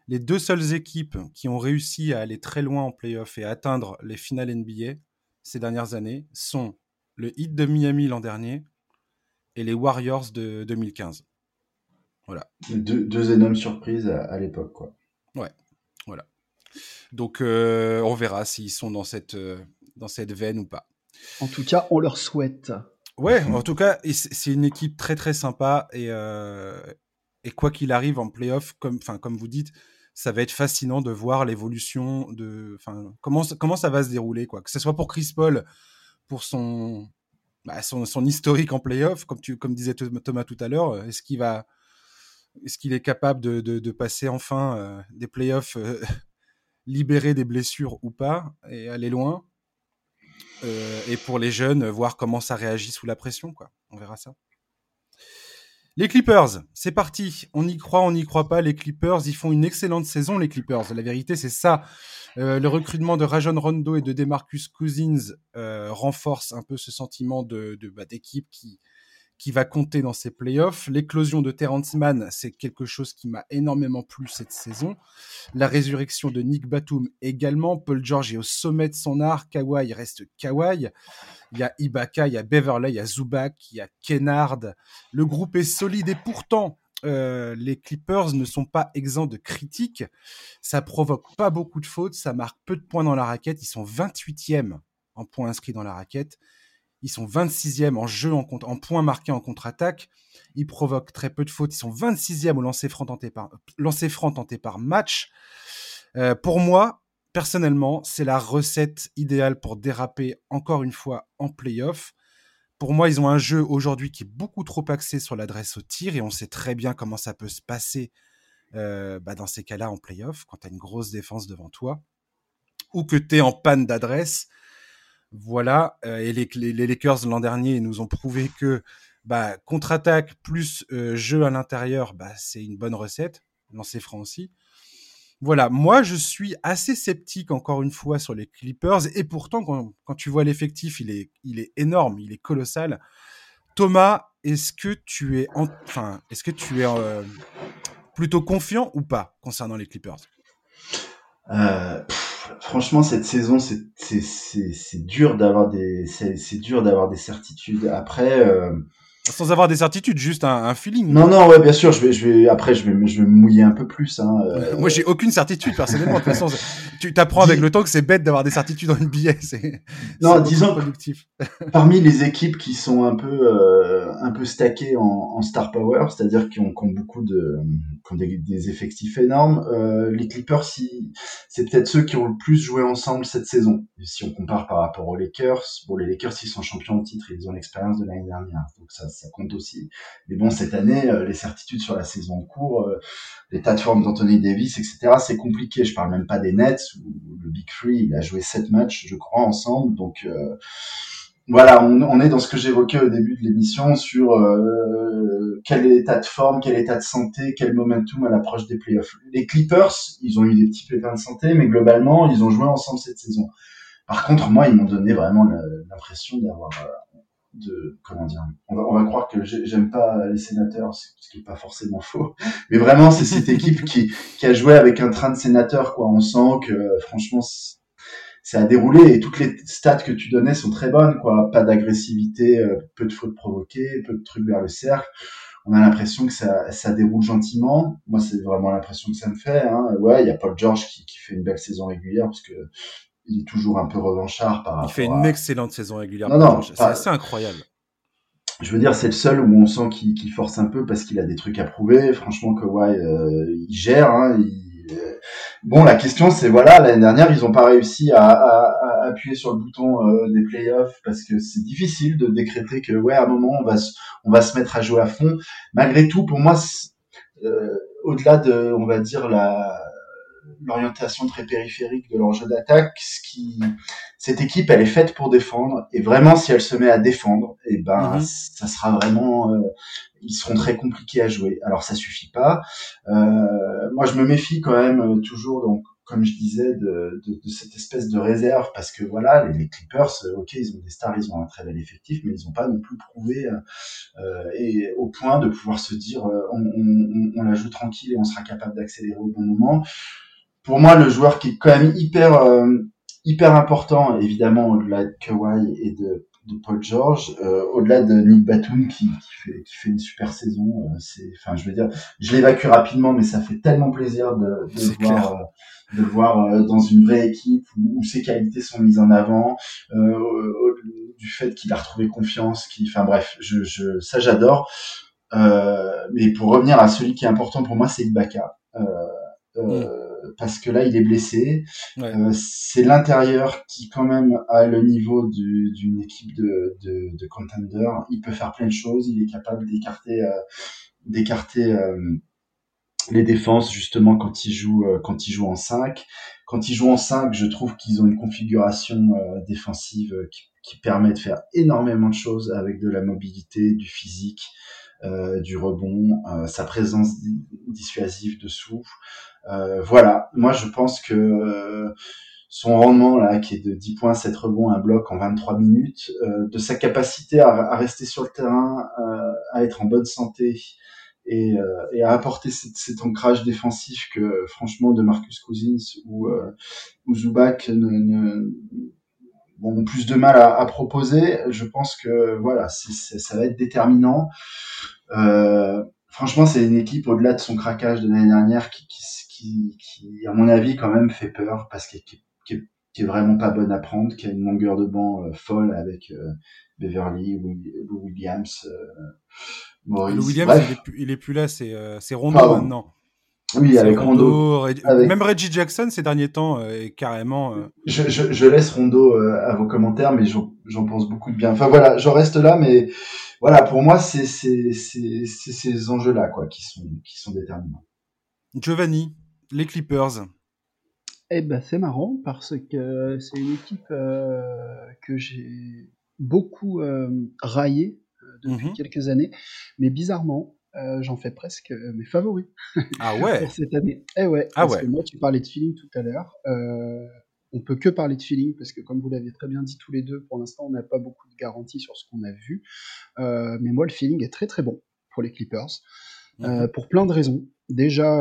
les deux seules équipes qui ont réussi à aller très loin en playoff et à atteindre les finales NBA ces dernières années sont le Heat de Miami l'an dernier et les Warriors de 2015. Voilà. Deux, deux énormes surprises à, à l'époque, quoi. Donc euh, on verra s'ils sont dans cette, euh, dans cette veine ou pas. En tout cas, on leur souhaite. Ouais, en tout cas, c'est une équipe très très sympa et, euh, et quoi qu'il arrive en playoff, comme, enfin, comme vous dites, ça va être fascinant de voir l'évolution de, enfin, comment, ça- comment ça va se dérouler, quoi. Que ce soit pour Chris Paul, pour son, bah, son, historique en playoff, comme comme disait Tho- Thomas tout à l'heure, est-ce qu'il va, est-ce qu'il est capable de, de, passer enfin euh, des playoffs euh, <laughs> libérés des blessures ou pas et aller loin? Euh, et pour les jeunes, voir comment ça réagit sous la pression, quoi. On verra ça. Les Clippers, c'est parti. On y croit, on n'y croit pas. Les Clippers, ils font une excellente saison, les Clippers. La vérité, c'est ça. Euh, le recrutement de Rajon Rondo et de Demarcus Cousins euh, renforce un peu ce sentiment de, bah, d'équipe qui, qui va compter dans ces playoffs. L'éclosion de Terrence Mann, c'est quelque chose qui m'a énormément plu cette saison. La résurrection de Nick Batum également. Paul George est au sommet de son art. Kawhi reste Kawhi. Il y a Ibaka, il y a Beverley, il y a Zubac, il y a Kennard. Le groupe est solide et pourtant, euh, les Clippers ne sont pas exempts de critiques. Ça provoque pas beaucoup de fautes, ça marque peu de points dans la raquette. Ils sont 28e en points inscrits dans la raquette. Ils sont 26e en jeu en, en points marqués en contre-attaque. Ils provoquent très peu de fautes. Ils sont 26e au lancer franc tenté par, lancer franc tenté par match. Euh, pour moi, personnellement, c'est la recette idéale pour déraper encore une fois en playoff. Pour moi, ils ont un jeu aujourd'hui qui est beaucoup trop axé sur l'adresse au tir et on sait très bien comment ça peut se passer euh, bah, dans ces cas-là en playoff quand tu as une grosse défense devant toi ou que tu es en panne d'adresse. Voilà, euh, et les, Lakers l'an dernier nous ont prouvé que bah, contre-attaque plus euh, jeu à l'intérieur, bah, c'est une bonne recette. Lancer franc aussi. Voilà, moi je suis assez sceptique encore une fois sur les Clippers et pourtant quand, quand tu vois l'effectif, il est, il est énorme, il est colossal. Thomas, est-ce que tu es, en- enfin, est-ce que tu es euh, plutôt confiant ou pas concernant les Clippers? Franchement, cette saison, c'est dur d'avoir des c'est dur d'avoir des certitudes. Après, euh, Sans avoir des certitudes, juste un, feeling. Non, non, ouais, bien sûr. Je vais, je vais, après, je vais, je vais me mouiller un peu plus. Hein, euh. Moi, j'ai aucune certitude personnellement. De toute façon, tu t'apprends avec le temps que c'est bête d'avoir des certitudes en NBA. C'est non, disons productif. parmi les équipes qui sont un peu, euh, un peu stackées en, en star power, c'est-à-dire qui ont, qui ont, beaucoup de, qui ont des, des effectifs énormes, euh, les Clippers, si, c'est peut-être ceux qui ont le plus joué ensemble cette saison. si on compare par rapport aux Lakers, bon, les Lakers, ils sont champions de titre, ils ont l'expérience de l'année dernière, donc ça ça compte aussi. Mais bon, cette année, euh, les certitudes sur la saison en cours, euh, l'état de forme d'Anthony Davis, etc., c'est compliqué. Je parle même pas des Nets où le Big Three, a joué sept matchs, je crois, ensemble. Donc euh, voilà, on, est dans ce que j'évoquais au début de l'émission sur quel état de forme, quel état de santé, quel momentum à l'approche des playoffs. Les Clippers, ils ont eu des petits pépins de santé, mais globalement, ils ont joué ensemble cette saison. Par contre, moi, ils m'ont donné vraiment l'impression d'avoir de comment dire on va, on va croire que j'aime pas les sénateurs ce qui est pas forcément faux mais vraiment c'est cette équipe qui qui a joué avec un train de sénateurs quoi on sent que franchement ça a déroulé et toutes les stats que tu donnais sont très bonnes quoi pas d'agressivité euh, peu de fautes provoquées peu de trucs vers le cercle on a l'impression que ça, ça déroule gentiment. Moi, c'est vraiment l'impression que ça me fait. Hein. Ouais, il y a Paul George qui, qui fait une belle saison régulière parce que il est toujours un peu revanchard par rapport Il fait une excellente saison régulière. Non, non, c'est assez incroyable. Je veux dire, c'est le seul où on sent qu'il force un peu parce qu'il a des trucs à prouver. Franchement, Kawhi, euh, il gère. Hein, euh, Bon, la question, c'est voilà, l'année dernière, ils n'ont pas réussi à, à, à, appuyer sur le bouton euh, des playoffs parce que c'est difficile de décréter que ouais, à un moment, on va se, on va se mettre à jouer à fond. Malgré tout, pour moi, euh, au-delà de, on va dire la l'orientation très périphérique de leur jeu d'attaque. Ce qui, cette équipe, elle est faite pour défendre. Et vraiment, si elle se met à défendre, et eh ben, mhm. ça sera vraiment, euh, ils seront très compliqués à jouer. Alors, ça suffit pas. Euh, moi, je me méfie quand même euh, toujours, donc, comme je disais, de, de, de, cette espèce de réserve, parce que voilà, les, Clippers, ok, ils ont des stars, ils ont un très bel effectif, mais ils n'ont pas non plus prouvé euh, et au point de pouvoir se dire, on, on, on, la joue tranquille et on sera capable d'accélérer au bon moment pour moi, le joueur qui est quand même hyper euh, hyper important, évidemment, au-delà de Kawhi et de, de Paul George, euh, au-delà de Nick Batum qui, qui, fait, qui fait une super saison. Euh, c'est, enfin, je veux dire, je l'évacue rapidement, mais ça fait tellement plaisir de, de le voir, de le voir dans une vraie équipe où, ses qualités sont mises en avant, du fait qu'il a retrouvé confiance, qui, enfin bref, je, je, ça j'adore. mais pour revenir à celui qui est important pour moi, c'est Ibaka. Mm parce que là il est blessé. Euh, c'est l'intérieur qui quand même a le niveau d'une équipe de, de, de contender. Il peut faire plein de choses. Il est capable d'écarter euh, d'écarter euh, les défenses justement quand il joue quand il joue en 5. Quand il joue en 5, je trouve qu'ils ont une configuration défensive qui, qui, permet de faire énormément de choses avec de la mobilité, du physique. du rebond, sa présence dissuasive dessous. Euh, voilà, moi je pense que euh, son rendement là, qui est de 10 points, 7 rebonds, un bloc en 23 minutes, euh, de sa capacité à, rester sur le terrain, à être en bonne santé et, à apporter cet, ancrage défensif que franchement de Marcus Cousins ou, ou Zubac ne, ont plus de mal à, proposer. Je pense que voilà, ça va être déterminant. franchement, c'est une équipe au-delà de son craquage de l'année dernière qui, qui, qui, à mon avis, quand même fait peur parce qu'elle qui, est vraiment pas bonne à prendre, qui a une longueur de banc euh, folle avec euh, Beverly, Lou Williams, euh, Maurice. Lou Williams, il est, plus, là, c'est Rondo maintenant. Oui, avec Rondo. Même Reggie Jackson ces derniers temps est carrément. Je, je, je, laisse Rondo à vos commentaires, mais j'en pense beaucoup de bien. Enfin voilà, j'en reste là, mais voilà, pour moi, c'est ces enjeux-là quoi qui sont qui sont déterminants. Giovanni, les Clippers. Eh ben, c'est marrant parce que c'est une équipe euh, que j'ai beaucoup euh, raillée euh, depuis mhm. quelques années, mais bizarrement, j'en fais presque mes favoris. Ah <laughs> ouais Cette année. Eh ouais, ah parce que moi, tu parlais de feeling tout à l'heure. on peut que parler de feeling parce que, comme vous l'avez très bien dit tous les deux, pour l'instant, on n'a pas beaucoup de garanties sur ce qu'on a vu. mais moi, le feeling est très très bon pour les Clippers. Mhm. pour plein de raisons. Déjà,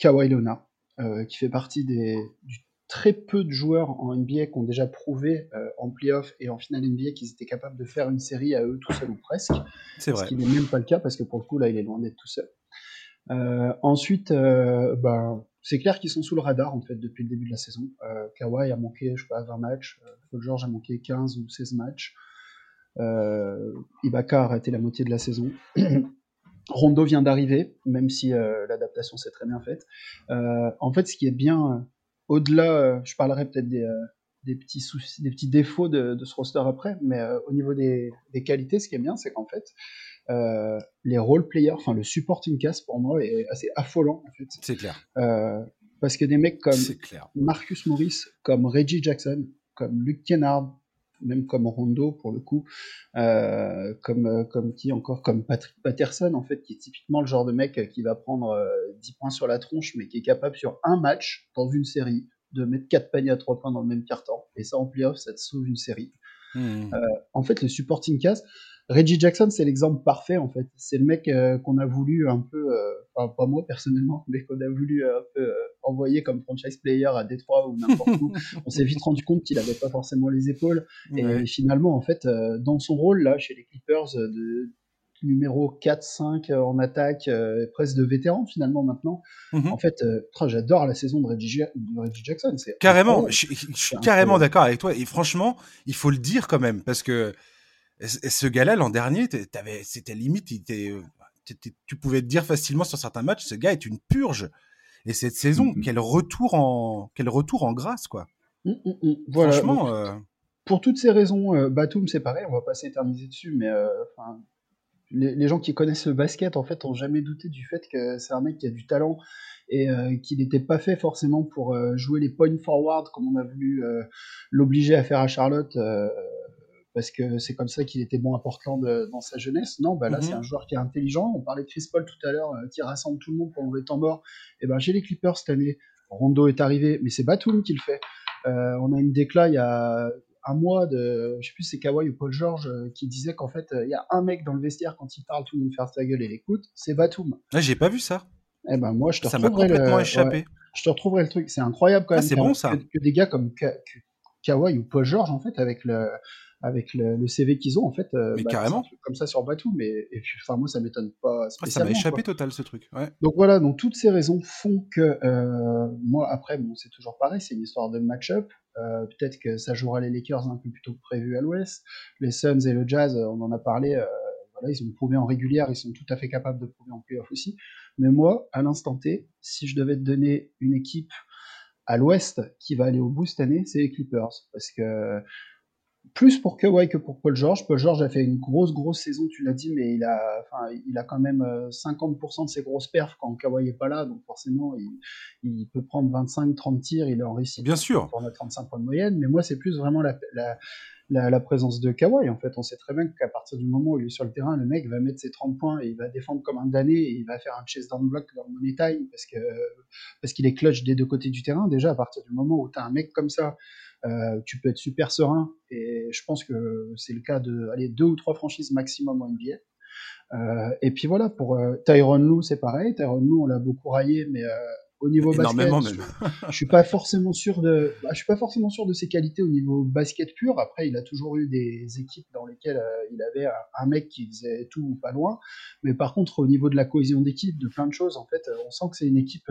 Kawhi Leonard, euh, qui fait partie des, du très peu de joueurs en NBA qui ont déjà prouvé en playoff et en finale NBA qu'ils étaient capables de faire une série à eux tout seuls ou presque. C'est vrai. Ce qui n'est même pas le cas parce que pour le coup, là, il est loin d'être tout seul. ensuite, ben, c'est clair qu'ils sont sous le radar en fait depuis le début de la saison. Kawhi a manqué, je sais pas, 20 matchs. Paul George a manqué 15 ou 16 matchs. Ibaka a arrêté la moitié de la saison. <clears throat> Rondo vient d'arriver, même si euh, l'adaptation s'est très bien faite. Euh, en fait, ce qui est bien, euh, au-delà, je parlerai peut-être des, des, petits soucis, des petits défauts de, de ce roster après, mais au niveau des, des, qualités, ce qui est bien, c'est qu'en fait, les role players, enfin le supporting cast pour moi est assez affolant en fait. C'est clair. parce que des mecs comme Marcus Morris, comme Reggie Jackson, comme Luke Kennard, même comme Rondo pour le coup, euh, comme, euh, comme qui encore, comme Patrick Patterson en fait, qui est typiquement le genre de mec qui va prendre 10 euh, points sur la tronche, mais qui est capable sur un match dans une série de mettre 4 paniers à 3 points dans le même quart-temps, et ça en playoff, ça te sauve une série. Mmh. en fait, le supporting cast, Reggie Jackson, c'est l'exemple parfait en fait. C'est le mec euh, qu'on a voulu un peu, euh, enfin pas moi personnellement, <laughs> mais qu'on a voulu euh, un peu envoyer comme franchise player à Détroit ou n'importe où. <laughs> On s'est vite rendu compte qu'il n'avait pas forcément les épaules. Et finalement, en fait, dans son rôle là, chez les Clippers, de numéro 4-5 en attaque, presque de vétéran finalement maintenant. Mhm. En fait, j'adore la saison de Reggie, Jackson. Carrément, je, suis carrément d'accord avec toi. Et franchement, il faut le dire quand même, parce que ce gars-là, l'an dernier, c'était limite, euh, tu pouvais te dire facilement sur certains matchs, ce gars est une purge. Et cette saison, mmh quel retour en, quel retour en grâce, quoi. Mmh, mmh, Franchement. Euh, pour toutes ces raisons, euh, Batum, c'est pareil, on va pas s'éterniser dessus, mais les, gens qui connaissent le basket, en fait, ont jamais douté du fait que c'est un mec qui a du talent et qu'il n'était pas fait forcément pour jouer les point forward comme on a voulu l'obliger à faire à Charlotte parce que c'est comme ça qu'il était bon à Portland euh, dans sa jeunesse. Non, bah là, c'est mhm. un joueur qui est intelligent. On parlait de Chris Paul tout à l'heure, euh, qui rassemble tout le monde pendant les temps morts. Et eh ben, j'ai les Clippers cette année. Rondo est arrivé, mais c'est Batum qui le fait. Euh, on a une déclat il y a un mois de, je sais plus c'est Kawhi ou Paul George qui disait qu'en fait il y a un mec dans le vestiaire quand il parle tout le monde fait sa gueule et l'écoute, c'est Batum. Ah, j'ai pas vu ça. Eh ben moi je te ça m'a complètement échappé. je te retrouverai le truc, c'est incroyable quand ah, même. c'est bon ça. Que, des gars comme Kawhi ou Paul George en fait avec le avec le, CV qu'ils ont en fait. Euh, mais bah, carrément. Comme ça sur Batou, mais et puis, enfin moi ça m'étonne pas ça m'a échappé total ce truc. Ouais. Donc voilà, donc toutes ces raisons font que euh, moi après bon c'est toujours pareil, c'est une histoire de match-up. Euh, peut-être que ça jouera les Lakers un peu plus tôt que prévu à l'Ouest. Les Suns et le Jazz, on en a parlé. voilà, ils ont prouvé en régulière, ils sont tout à fait capables de prouver en playoff aussi. Mais moi, à l'instant T, si je devais te donner une équipe à l'Ouest qui va aller au bout cette année, c'est les Clippers, parce que plus pour Kawhi que pour Paul George. Paul George a fait une grosse, grosse saison, tu l'as dit, mais il a, enfin, il a quand même 50% euh, de ses grosses perfs quand Kawhi est pas là, donc forcément, il, peut prendre 25-30 tirs, il est en réussite. Bien sûr. Pour 35 points de moyenne, mais moi, c'est plus vraiment la, la, présence de Kawhi. En fait, on sait très bien qu'à partir du moment où il est sur le terrain, le mec va mettre ses 30 points et il va défendre comme un damné et il va faire un chase down block dans le money time parce que, parce qu'il est clutch des deux côtés du terrain. Déjà, à partir du moment où tu as un mec comme ça, euh, tu peux être super serein, et je pense que c'est le cas de aller deux ou trois franchises maximum en NBA. Euh, et puis voilà, pour euh, Tyron Lou, c'est pareil. Tyron Lou, on l'a beaucoup raillé, mais au niveau basket, je, suis pas forcément sûr de, bah, je suis pas forcément sûr de ses qualités au niveau basket pur. Après, il a toujours eu des équipes dans lesquelles il avait un, mec qui faisait tout ou pas loin. Mais par contre, au niveau de la cohésion d'équipe, de plein de choses, en fait, on sent que c'est une équipe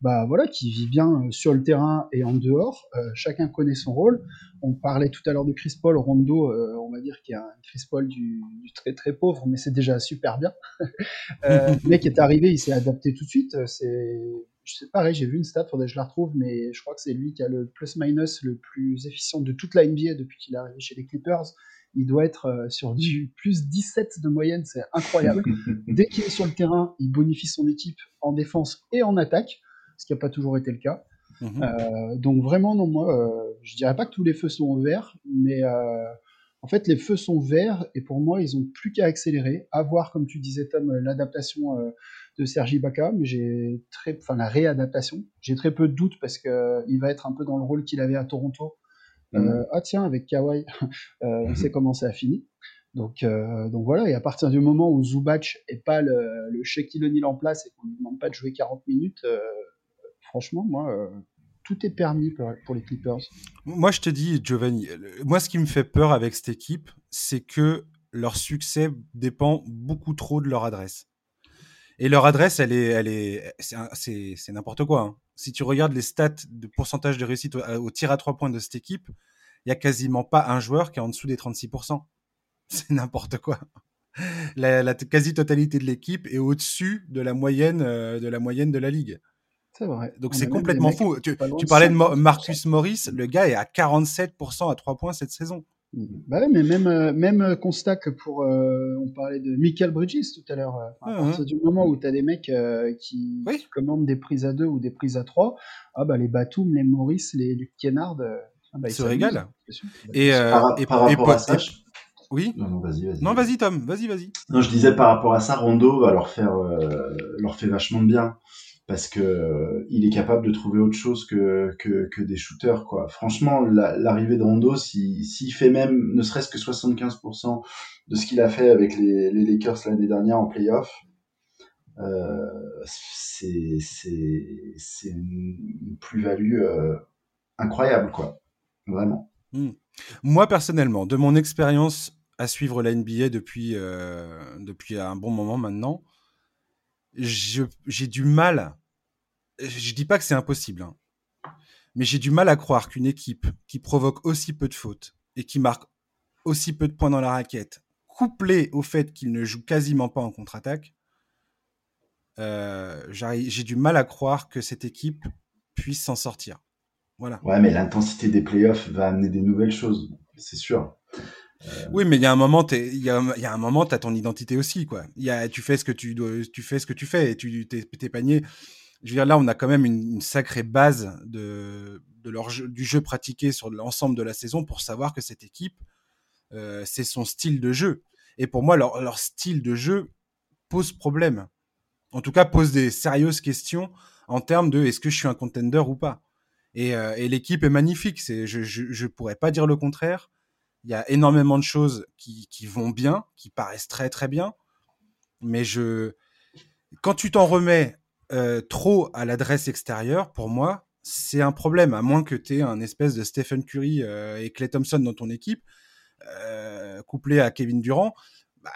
bah voilà, qui vit bien euh, sur le terrain et en dehors. Euh, chacun connaît son rôle. On parlait tout à l'heure de Chris Paul, Rondo, euh, on va dire qu'il y a un Chris Paul du, très très pauvre, mais c'est déjà super bien. <laughs> le mec est arrivé, il s'est adapté tout de suite. C'est je sais pareil, j'ai vu une stat, faudrait que je la retrouve, mais je crois que c'est lui qui a le plus-minus le plus efficient de toute la NBA depuis qu'il est arrivé chez les Clippers. Il doit être sur du plus 17 de moyenne, c'est incroyable. <laughs> Dès qu'il est sur le terrain, il bonifie son équipe en défense et en attaque ce qui n'a pas toujours été le cas. Mhm. Euh, donc vraiment, non, moi, euh, je dirais pas que tous les feux sont verts, mais euh, en fait, les feux sont verts et pour moi, ils ont plus qu'à accélérer. À voir, comme tu disais, Tom, l'adaptation de Sergi Baca, mais j'ai très, enfin la réadaptation. J'ai très peu de doutes parce que il va être un peu dans le rôle qu'il avait à Toronto. Mhm. ah tiens, avec Kawhi, <laughs> on mhm. sait comment ça a fini. Donc, donc voilà, et à partir du moment où Zubac est pas le, le Shaquille O'Neal en place et qu'on lui demande pas de jouer 40 minutes, franchement, moi, euh, tout est permis pour, les Clippers. Moi, je te dis, Giovanni, moi, ce qui me fait peur avec cette équipe, c'est que leur succès dépend beaucoup trop de leur adresse. Et leur adresse, elle est, elle est, c'est n'importe quoi. Hein. Si tu regardes les stats de pourcentage de réussite au, tir à trois points de cette équipe, il y a quasiment pas un joueur qui est en dessous des 36%. <laughs> C'est n'importe quoi. La, quasi-totalité de l'équipe est au-dessus de la moyenne euh, de la moyenne de la ligue. C'est vrai. Donc c'est complètement fou. Tu, parlais de Marcus Morris, le gars est à 47% à 3 points cette saison. Bah mais même, euh, même constat que pour. Euh, on parlait de Michael Bridges tout à l'heure. C'est du moment où tu as des mecs qui, commandent des prises à 2 ou des prises à 3, ah bah les Batum, les Morris, les Luke Kennard. Ah bah, se régalent. Et, par, et, par rapport à ça, oui. Non, vas-y, vas-y. Non, vas-y, Tom. Vas-y, vas-y. Non, je disais par rapport à ça, Rondo va leur faire, euh, leur fait vachement de bien parce que euh, il est capable de trouver autre chose que, que, des shooters, quoi. Franchement, l'arrivée de Rondo, s'il si, fait même ne serait-ce que 75% de ce qu'il a fait avec les, Lakers l'année dernière en playoff, euh, c'est une plus-value euh, incroyable, quoi. Vraiment. Hmm. Moi, personnellement, de mon expérience à suivre la NBA depuis, depuis un bon moment maintenant, j'ai du mal. Je dis pas que c'est impossible, hein, mais j'ai du mal à croire qu'une équipe qui provoque aussi peu de fautes et qui marque aussi peu de points dans la raquette, couplée au fait qu'il ne joue quasiment pas en contre-attaque, euh, j'ai du mal à croire que cette équipe puisse s'en sortir. Voilà. Ouais, mais l'intensité des playoffs va amener des nouvelles choses, c'est sûr. Oui, mais il y a un moment, il y t'as ton identité aussi, quoi. Tu fais ce que tu dois, tu fais ce que tu fais et tu t'es, paniers. Je veux dire, là, on a quand même une, sacrée base du jeu pratiqué sur l'ensemble de la saison pour savoir que cette équipe, euh, c'est son style de jeu. Et pour moi, leur, style de jeu pose problème. En tout cas, pose des sérieuses questions en termes de est-ce que je suis un contender ou pas. Et, euh, l'équipe est magnifique. Je, je pourrais pas dire le contraire. Il y a énormément de choses qui, vont bien, qui paraissent très très bien. Mais je, quand tu t'en remets euh, trop à l'adresse extérieure, pour moi, c'est un problème. À moins que tu aies un espèce de Stephen Curry euh, et Clay Thompson dans ton équipe, euh, couplé à Kevin Durant. Bah,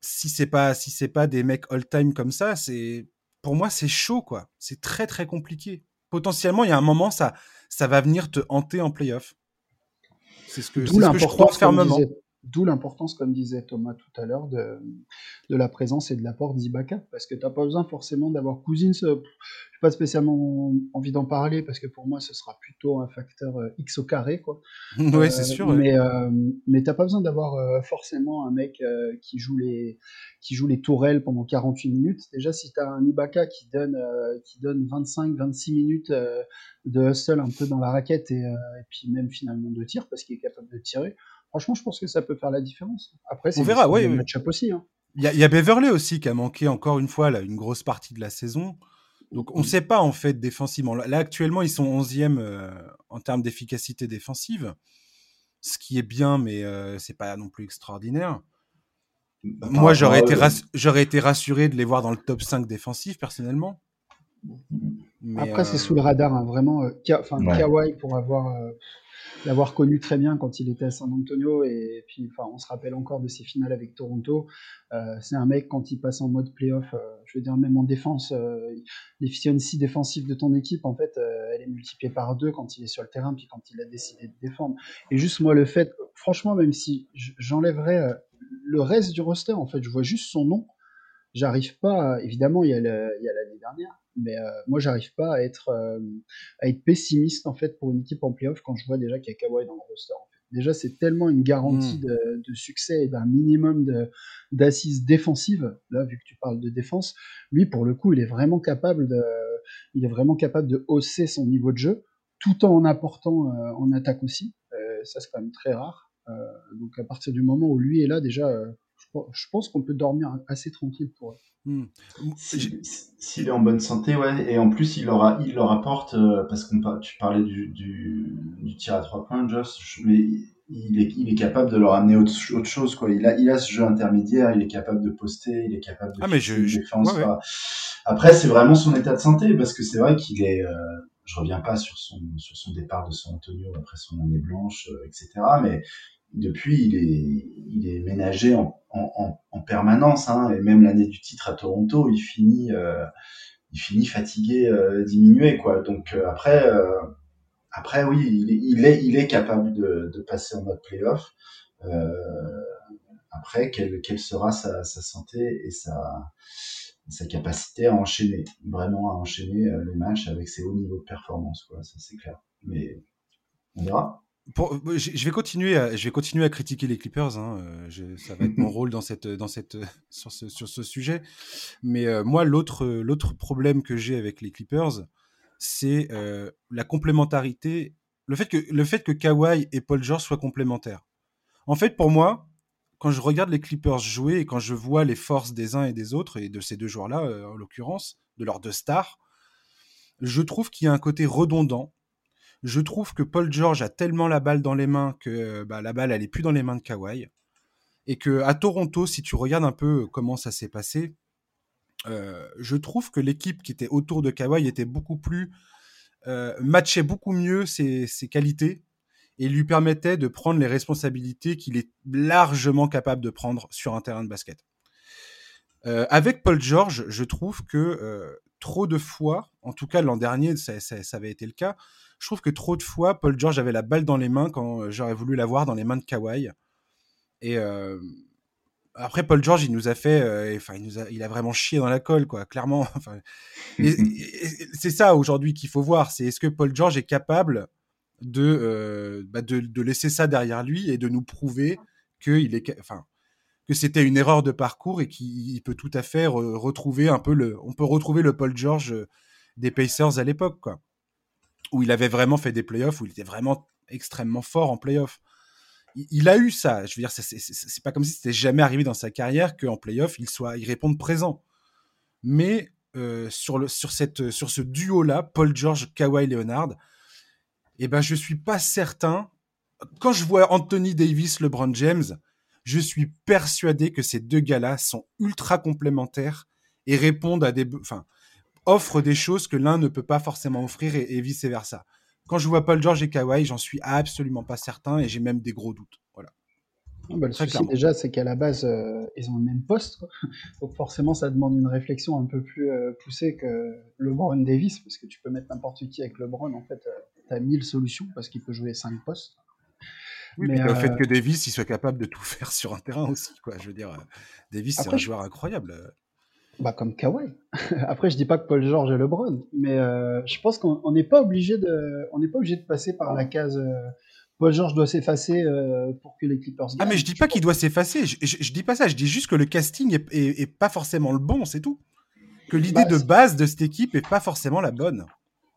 si c'est pas si c'est pas des mecs all time comme ça, c'est pour moi c'est chaud quoi. C'est très très compliqué. Potentiellement, il y a un moment ça ça va venir te hanter en playoff. C'est ce que, ce que je crois fermement. D'où l'importance, comme disait Thomas tout à l'heure, de, de, la présence et de l'apport d'Ibaka. Parce que tu n'as pas besoin forcément d'avoir Cousins. Je n'ai pas spécialement envie d'en parler parce que pour moi, ce sera plutôt un facteur euh, X au carré. Quoi. <laughs> oui, euh, c'est sûr. Mais, euh, mais n'as pas besoin d'avoir euh, forcément un mec qui, joue les, qui joue les tourelles pendant 48 minutes. Déjà, si tu as un Ibaka qui donne, qui donne 25-26 minutes de hustle un peu dans la raquette et, et puis même finalement de tir parce qu'il est capable de tirer franchement, je pense que ça peut faire la différence. Après, c'est on verra, oui, match-up aussi. Hein. Il y, a Beverley aussi qui a manqué encore une fois là, une grosse partie de la saison. Donc on ne sait pas en fait défensivement. Là actuellement ils sont 11e euh, en termes d'efficacité défensive, ce qui est bien mais euh, c'est pas non plus extraordinaire. Bah, Moi j'aurais été, j'aurais été rassuré de les voir dans le top 5 défensif personnellement. Après c'est sous le radar hein, vraiment. Euh, enfin Kawhi pour avoir l'avoir connu très bien quand il était à San Antonio et puis enfin on se rappelle encore de ses finales avec Toronto. Euh, c'est un mec quand il passe en mode playoff euh, je veux dire même en défense euh, l'efficiency défensive de ton équipe en fait euh, elle est multipliée par deux quand il est sur le terrain puis quand il a décidé de défendre. Et juste moi le fait franchement même si j'enlèverais euh, le reste du roster en fait je vois juste son nom j'arrive pas évidemment il y a l'année dernière mais euh, moi j'arrive pas à être euh, à être pessimiste en fait pour une équipe en playoff quand je vois déjà qu'il y a Kawhi dans le roster. Déjà c'est tellement une garantie hmm. de, succès et d'un minimum d'assises défensives là vu que tu parles de défense, lui pour le coup il est vraiment capable de il est vraiment capable de hausser son niveau de jeu tout en apportant euh, en attaque aussi. ça c'est quand même très rare. donc à partir du moment où lui est là déjà je pense qu'on peut dormir assez tranquille pour eux. Hmm. S'il est en bonne santé, ouais, et en plus il leur, il leur apporte, euh, parce que tu parlais du, du, tir à trois points, Josh, mais il est, il est capable de leur amener autre, autre, chose, quoi. Il a, il a ce jeu intermédiaire, il est capable de poster, il est capable de ah, mais je, défense. Après, c'est vraiment son état de santé, parce que c'est vrai qu'il est, euh, je reviens pas sur son sur son départ de San Antonio après son année blanche, etc. Mais depuis, il est, il est ménagé en, en, en permanence, hein, et même l'année du titre à Toronto, il finit, euh, il finit fatigué, euh, diminué, quoi. Donc euh, après, euh, après oui, il est, il est, capable de, de passer en mode playoff. Euh, après, quelle, quelle sera sa, sa santé et sa, sa capacité à enchaîner, vraiment à enchaîner les matchs avec ses hauts niveaux de performance, quoi. Ça c'est clair. Mais on verra. Pour, je vais continuer à, je vais continuer à critiquer les Clippers. Hein. Je, ça va être mon <laughs> rôle dans cette, dans cette, sur ce, sur ce sujet. Mais euh, moi, l'autre, l'autre problème que j'ai avec les Clippers, c'est euh, la complémentarité, le fait que le fait que Kawhi et Paul George soient complémentaires. En fait, pour moi, quand je regarde les Clippers jouer et quand je vois les forces des uns et des autres et de ces deux joueurs-là, euh, en l'occurrence, de leurs deux stars, je trouve qu'il y a un côté redondant je trouve que Paul George a tellement la balle dans les mains que bah, la balle, elle plus dans les mains de Kawhi. Et que à Toronto, si tu regardes un peu comment ça s'est passé, euh, je trouve que l'équipe qui était autour de Kawhi était beaucoup plus euh, matchait beaucoup mieux ses, qualités et lui permettait de prendre les responsabilités qu'il est largement capable de prendre sur un terrain de basket. Euh, avec Paul George, je trouve que euh, trop de fois, en tout cas l'an dernier, ça, avait été le cas, je trouve que trop de fois, Paul George avait la balle dans les mains quand euh, j'aurais voulu l'avoir dans les mains de Kawhi. Et après, Paul George, il nous a fait, enfin, il, a, vraiment chié dans la colle, quoi, clairement. <laughs> C'est ça aujourd'hui qu'il faut voir, c'est est-ce que Paul George est capable de, euh, bah de, de, laisser ça derrière lui et de nous prouver que il est, enfin, que c'était une erreur de parcours et qu'il peut tout à fait re retrouver un peu le, on peut retrouver le Paul George des Pacers à l'époque, quoi où il avait vraiment fait des playoffs, où il était vraiment extrêmement fort en playoffs. Il, il a eu ça. Je veux dire, c'est pas comme si c'était jamais arrivé dans sa carrière qu'en playoff, il, soit, il réponde présent. Mais euh, sur, le, sur, cette, sur ce duo-là, Paul George, Kawhi Leonard, eh ben, je suis pas certain. Quand je vois Anthony Davis, LeBron James, je suis persuadé que ces deux gars-là sont ultra complémentaires et répondent à des. Enfin, offre des choses que l'un ne peut pas forcément offrir et, et vice versa. Quand je vois Paul George et Kawhi, j'en suis absolument pas certain et j'ai même des gros doutes. Ah bah, le Très souci clairement. déjà, c'est qu'à la base, euh, ils ont le même poste, quoi. donc forcément, ça demande une réflexion un peu plus euh, poussée que LeBron Davis, parce que tu peux mettre n'importe qui avec LeBron, en fait, euh, tu as mille solutions parce qu'il peut jouer cinq postes. Oui, mais le fait que Davis il soit capable de tout <laughs> faire sur un terrain aussi, quoi. Je veux dire, Davis c'est un je... joueur incroyable. Bah comme Kawhi. <laughs> Après, je dis pas que Paul George est LeBron, mais euh, je pense qu'on n'est pas obligé de, on n'est pas obligé de passer par la case. Paul George doit s'effacer euh, pour que les Clippers. Gagnent. Ah mais je dis pas qu'il doit s'effacer. Je, je, je, dis pas ça. Je dis juste que le casting est, est, est pas forcément le bon, c'est tout. Que l'idée bah, de base de cette équipe est pas forcément la bonne.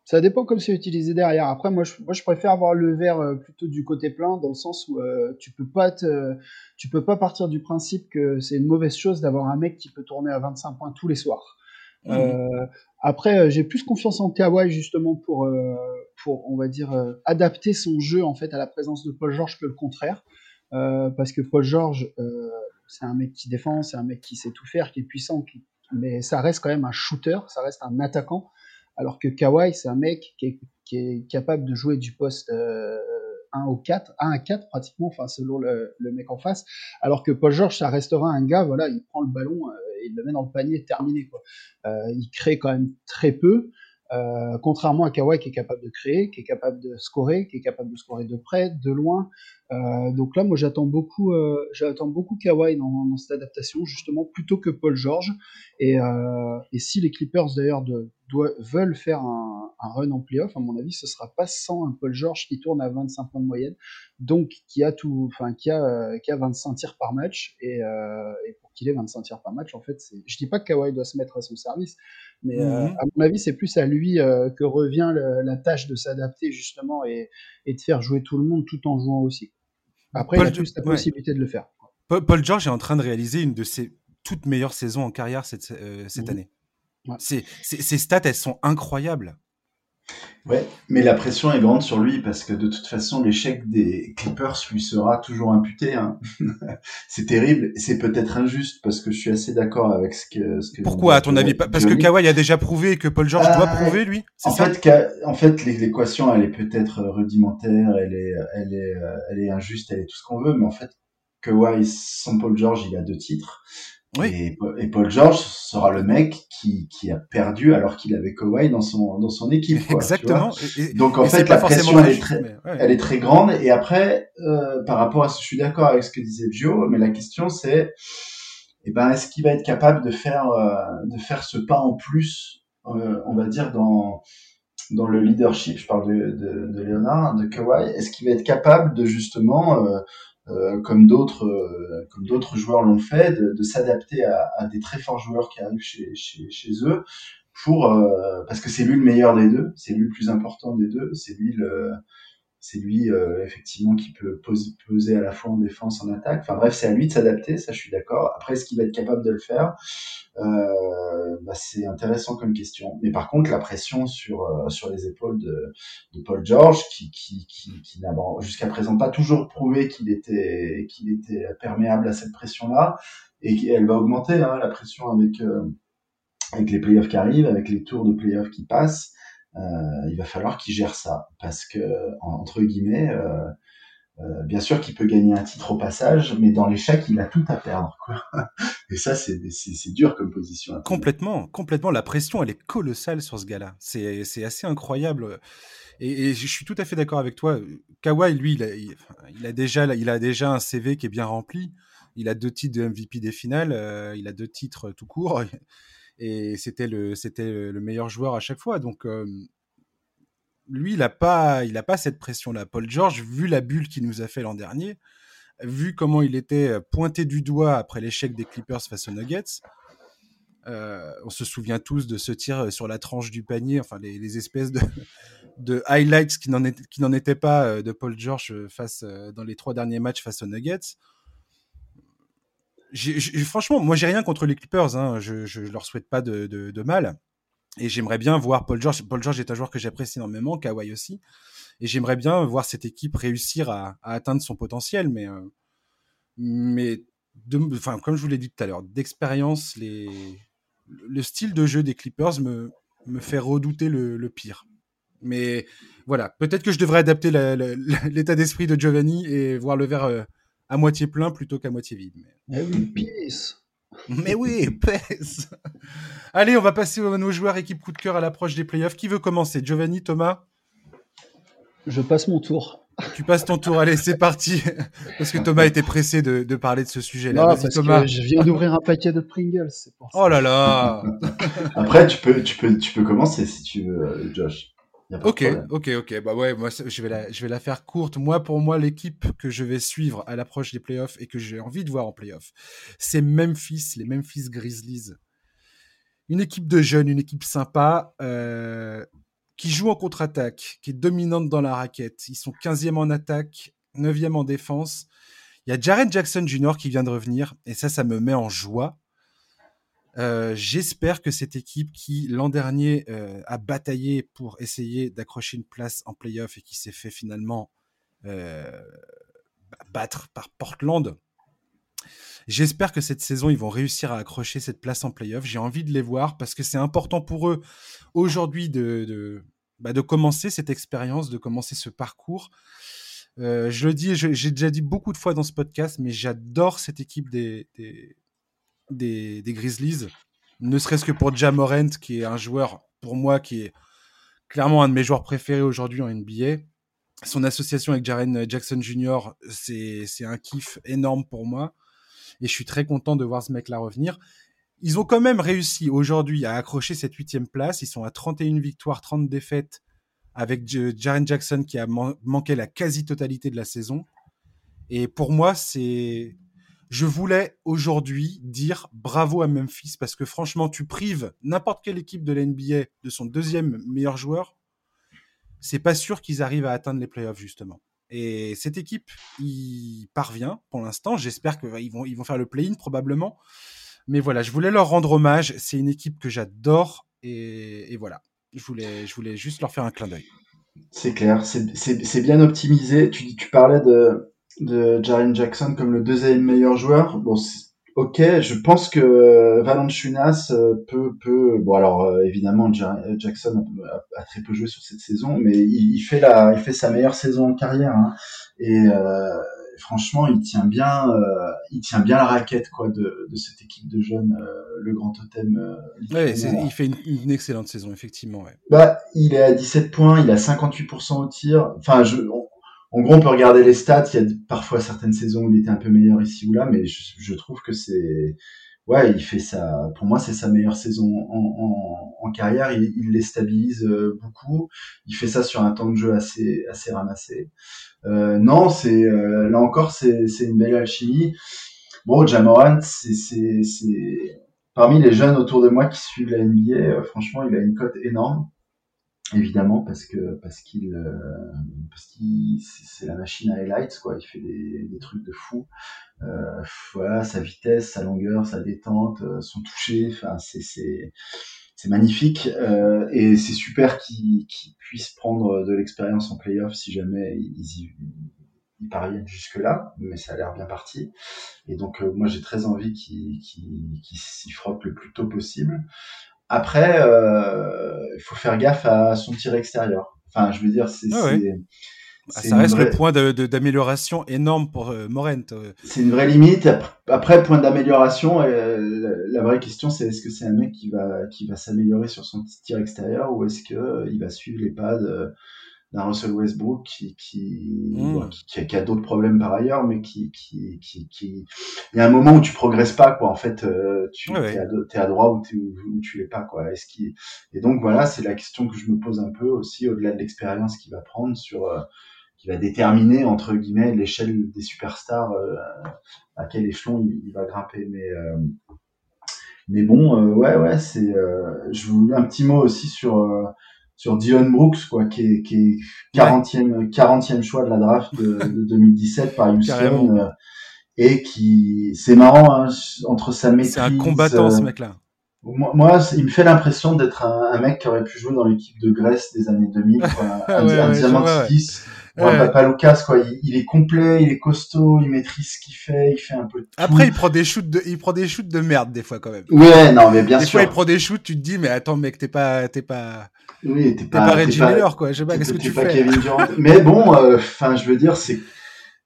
Ça dépend comme c'est utilisé derrière. Après, moi je, moi, je préfère avoir le verre euh, plutôt du côté plein, dans le sens où euh, tu peux pas te, tu peux pas partir du principe que c'est une mauvaise chose d'avoir un mec qui peut tourner à 25 points tous les soirs. Mmh. Euh, après, j'ai plus confiance en Kawhi justement pour, euh, pour on va dire, euh, adapter son jeu en fait à la présence de Paul George que le contraire. parce que Paul George, c'est un mec qui défend, c'est un mec qui sait tout faire, qui est puissant, qui, mais ça reste quand même un shooter, ça reste un attaquant. Alors que Kawhi, c'est un mec qui est, qui est, capable de jouer du poste euh, 1 au 4, 1 à 4 pratiquement, enfin selon le, le, mec en face. Alors que Paul George, ça restera un gars, voilà, il prend le ballon, euh, il le met dans le panier, terminé. Euh, il crée quand même très peu. Euh, contrairement à Kawhi qui est capable de créer, qui est capable de scorer, qui est capable de scorer de près, de loin. Euh, donc là, moi, j'attends beaucoup, euh, j'attends beaucoup Kawhi dans, dans, cette adaptation, justement, plutôt que Paul George. Et, euh, et si les Clippers d'ailleurs veulent faire un, un, run en playoff, à mon avis, ce sera pas sans un Paul George qui tourne à 25 points de moyenne, donc qui a tout, enfin qui a, qui a 25 tirs par match. Et, et pour qu'il ait 25 tirs par match, en fait, je dis pas que Kawhi doit se mettre à son service, mais euh, à mon avis, c'est plus à lui euh, que revient le, la tâche de s'adapter justement et, et, de faire jouer tout le monde tout en jouant aussi. Après, Paul, il a plus la possibilité ouais. de le faire. Paul, Paul, George est en train de réaliser une de ses toutes meilleures saisons en carrière cette, euh, cette mmh. année. Ouais. Ses, ses, ses, stats, elles sont incroyables. Ouais, mais la pression est grande sur lui parce que de toute façon, l'échec des Clippers lui sera toujours imputé. Hein. <laughs> c'est terrible. C'est peut-être injuste parce que je suis assez d'accord avec ce que. Ce que Pourquoi, à ton avis? Parce que Kawhi a déjà prouvé que Paul George doit euh, prouver, lui? En fait, en fait, l'équation, elle est peut-être rudimentaire, elle est, elle est, elle est injuste, elle est tout ce qu'on veut, mais en fait, Kawhi sans Paul George, il a deux titres. Et, Paul George sera le mec qui, qui a perdu alors qu'il avait Kawhi dans son, dans son équipe. Quoi, Exactement. Donc en fait, la pression, elle, est très, elle est très grande. Et après, euh, par rapport à ce, je suis d'accord avec ce que disait Joe, mais la question c'est, eh ben, est-ce qu'il va être capable de faire, euh, de faire ce pas en plus, euh, on va dire, dans, dans le leadership, je parle de, de, de Léonard, de Kawhi, est-ce qu'il va être capable de justement euh, comme d'autres euh, comme d'autres joueurs l'ont fait, de, de s'adapter à, à, des très forts joueurs qui arrivent chez, chez, chez eux pour euh, parce que c'est lui le meilleur des deux, c'est lui le plus important des deux, c'est lui le c'est lui euh, effectivement qui peut poser, à la fois en défense, en attaque. Enfin bref, c'est à lui de s'adapter, ça je suis d'accord. Après, est-ce qu'il va être capable de le faire? Euh, bah, C'est intéressant comme question. Mais par contre, la pression sur euh, sur les épaules de, Paul George, qui qui qui, qui n'a jusqu'à présent pas toujours prouvé qu'il était qu'il était perméable à cette pression-là, et elle va augmenter hein, la pression avec avec les playoffs qui arrivent, avec les tours de playoffs qui passent. Euh, il va falloir qu'il gère ça parce que entre guillemets, euh, euh, bien sûr qu'il peut gagner un titre au passage, mais dans l'échec, il a tout à perdre. Quoi. <laughs> Et ça, c'est dur comme position. Complètement, complètement. La pression, elle est colossale sur ce gars-là. C'est assez incroyable. Et, je suis tout à fait d'accord avec toi. Kawhi, lui, il a, déjà, il a déjà un CV qui est bien rempli. Il a deux titres de MVP des finales. Il a deux titres tout court et c'était le, c'était le meilleur joueur à chaque fois. Donc, lui, il n'a pas, il a pas cette pression-là. Paul George, vu la bulle qu'il nous a fait l'an dernier, vu comment il était pointé du doigt après l'échec des Clippers face aux Nuggets, on se souvient tous de ce tir sur la tranche du panier, enfin les, espèces de, <laughs> de highlights qui n'en, étaient pas de Paul George face dans les trois derniers matchs face aux Nuggets franchement, moi, j'ai rien contre les Clippers. Hein. Je, je leur souhaite pas de, mal. Et j'aimerais bien voir Paul George. Paul George est un joueur que j'apprécie énormément, Kawhi aussi. Et j'aimerais bien voir cette équipe réussir à, atteindre son potentiel. Mais, euh, mais enfin, comme je vous l'ai dit tout à l'heure, d'expérience, le style de jeu des Clippers me, fait redouter le, le pire. Mais voilà, peut-être que je devrais adapter l'état d'esprit de Giovanni et voir le verre euh, à moitié plein plutôt qu'à moitié vide. Mais, oui, peace. Mais oui, <laughs> peace. Allez, on va passer à nos joueurs équipe coup de cœur à l'approche des playoffs. Qui veut commencer? Giovanni, Thomas? Je passe mon tour. Tu passes ton tour, allez, c'est parti. Parce que Thomas était pressé de, de parler de ce sujet-là. Non, parce Thomas. que je viens d'ouvrir un paquet de Pringles, c'est pour ça. Oh là là Après, tu peux, tu, peux, tu peux commencer si tu veux, Josh. Ok, ok, ok. Bah ouais, moi je vais la, je vais la faire courte. Moi, pour moi, l'équipe que je vais suivre à l'approche des playoffs et que j'ai envie de voir en playoffs, c'est Memphis, les Memphis Grizzlies. Une équipe de jeunes, une équipe sympa, euh, qui joue en contre-attaque, qui est dominante dans la raquette. Ils sont 15e en attaque, 9e en défense. Il y a Jaren Jackson Jr. qui vient de revenir, et ça, ça me met en joie euh, j'espère que cette équipe qui l'an dernier euh, a bataillé pour essayer d'accrocher une place en playoff et qui s'est fait finalement euh, battre par Portland, j'espère que cette saison ils vont réussir à accrocher cette place en playoff. J'ai envie de les voir parce que c'est important pour eux aujourd'hui de, de, bah, de commencer cette expérience, de commencer ce parcours. je le dis, j'ai déjà dit beaucoup de fois dans ce podcast, mais j'adore cette équipe des, des des, Grizzlies, ne serait-ce que pour Jamorant, qui est un joueur, pour moi, qui est clairement un de mes joueurs préférés aujourd'hui en NBA. Son association avec Jaren Jackson Jr., c'est un kiff énorme pour moi. Et je suis très content de voir ce mec-là revenir. Ils ont quand même réussi aujourd'hui à accrocher cette huitième place. Ils sont à 31 victoires, 30 défaites avec Jaren Jackson qui a manqué la quasi-totalité de la saison. Et pour moi, c'est je voulais aujourd'hui dire bravo à Memphis parce que franchement, tu prives n'importe quelle équipe de l'NBA de son deuxième meilleur joueur. C'est pas sûr qu'ils arrivent à atteindre les playoffs justement. Et cette équipe, il parvient pour l'instant. J'espère qu'ils vont, vont faire le play-in probablement. Mais voilà, je voulais leur rendre hommage. C'est une équipe que j'adore et, voilà. Je voulais, juste leur faire un clin d'œil. C'est clair, c'est bien optimisé. Tu parlais de, de Jaren Jackson comme le deuxième meilleur joueur. Bon, ok, je pense que Valanciunas euh, peut, peut, bon alors euh, évidemment Jackson a, très peu joué sur cette saison, mais il, fait la, il fait sa meilleure saison en carrière. Hein. Et euh, franchement, il tient bien, euh, il tient bien la raquette quoi de, de cette équipe de jeunes, euh, le grand totem. Euh, ouais, il fait une, excellente saison effectivement. Ouais. Bah, il est à 17 points, il a 58% au tir. Enfin, je, en gros, on peut regarder les stats. Il y a parfois certaines saisons où il était un peu meilleur ici ou là, mais je, trouve que c'est ouais, il fait ça. Pour moi, c'est sa meilleure saison en, carrière. Il, les stabilise beaucoup. Il fait ça sur un temps de jeu assez assez ramassé. Euh, non, c'est euh, là encore, c'est une belle alchimie. Bon, Jamorant, c'est parmi les jeunes autour de moi qui suivent la NBA. Euh, franchement, il a une cote énorme évidemment parce que parce qu'il parce qu'il c'est la machine à highlights quoi il fait des, des trucs de fou euh, voilà sa vitesse sa longueur sa détente son toucher enfin c'est c'est c'est magnifique euh, et c'est super qu'ils puissent prendre de l'expérience en playoff si jamais ils, ils, parviennent jusque là, mais ça a l'air bien parti. Et donc euh, moi j'ai très envie qu'ils s'y frottent le plus tôt possible. Après, euh, il faut faire gaffe à son tir extérieur. Enfin, je veux dire, c'est ah bah, ça reste le point d'amélioration énorme pour euh, Morent. Euh. C'est une vraie limite. Après, point d'amélioration, euh, la, vraie question, c'est est-ce que c'est un mec qui va, qui va s'améliorer sur son tir extérieur ou est-ce que il va suivre les pas d'un Russell Westbrook qui, qui, mmh. qui, a, d'autres problèmes par ailleurs, mais qui, qui, qui, qui, il y a un moment où tu progresses pas, quoi. En fait, tu es, à, droite ou, ou, tu l'es pas, quoi. Est-ce qu'il, et donc voilà, c'est la question que je me pose un peu aussi au-delà de l'expérience qu'il va prendre sur, qui va déterminer entre guillemets l'échelle des superstars euh, à quel échelon il, va grimper. Mais euh, mais bon, euh, ouais ouais, c'est. je voulais un petit mot aussi sur sur Dylan Brooks quoi, qui est qui est 40e 40e choix de la draft de, 2017 par Houston. et qui c'est marrant hein, entre sa maîtrise. C'est un combattant ce mec-là. Moi, moi, il me fait l'impression d'être un, mec qui aurait pu jouer dans l'équipe de Grèce des années 2000, quoi. <laughs> un, ouais, un Ouais, Papa Lucas, quoi, il, est complet, il est costaud, il maîtrise ce qu'il fait, il fait un peu de tout. Après, il prend des shoots de, il prend des shoots de merde des fois quand même. Ouais, non, mais bien sûr. Des fois, il prend des shoots, tu te dis, mais attends, mec, t'es pas, t'es pas, oui, t'es pas, pas Reggie Miller, quoi. Je sais pas, qu'est-ce que tu fais? Kevin Durant. <laughs> mais bon, euh, enfin, je veux dire, c'est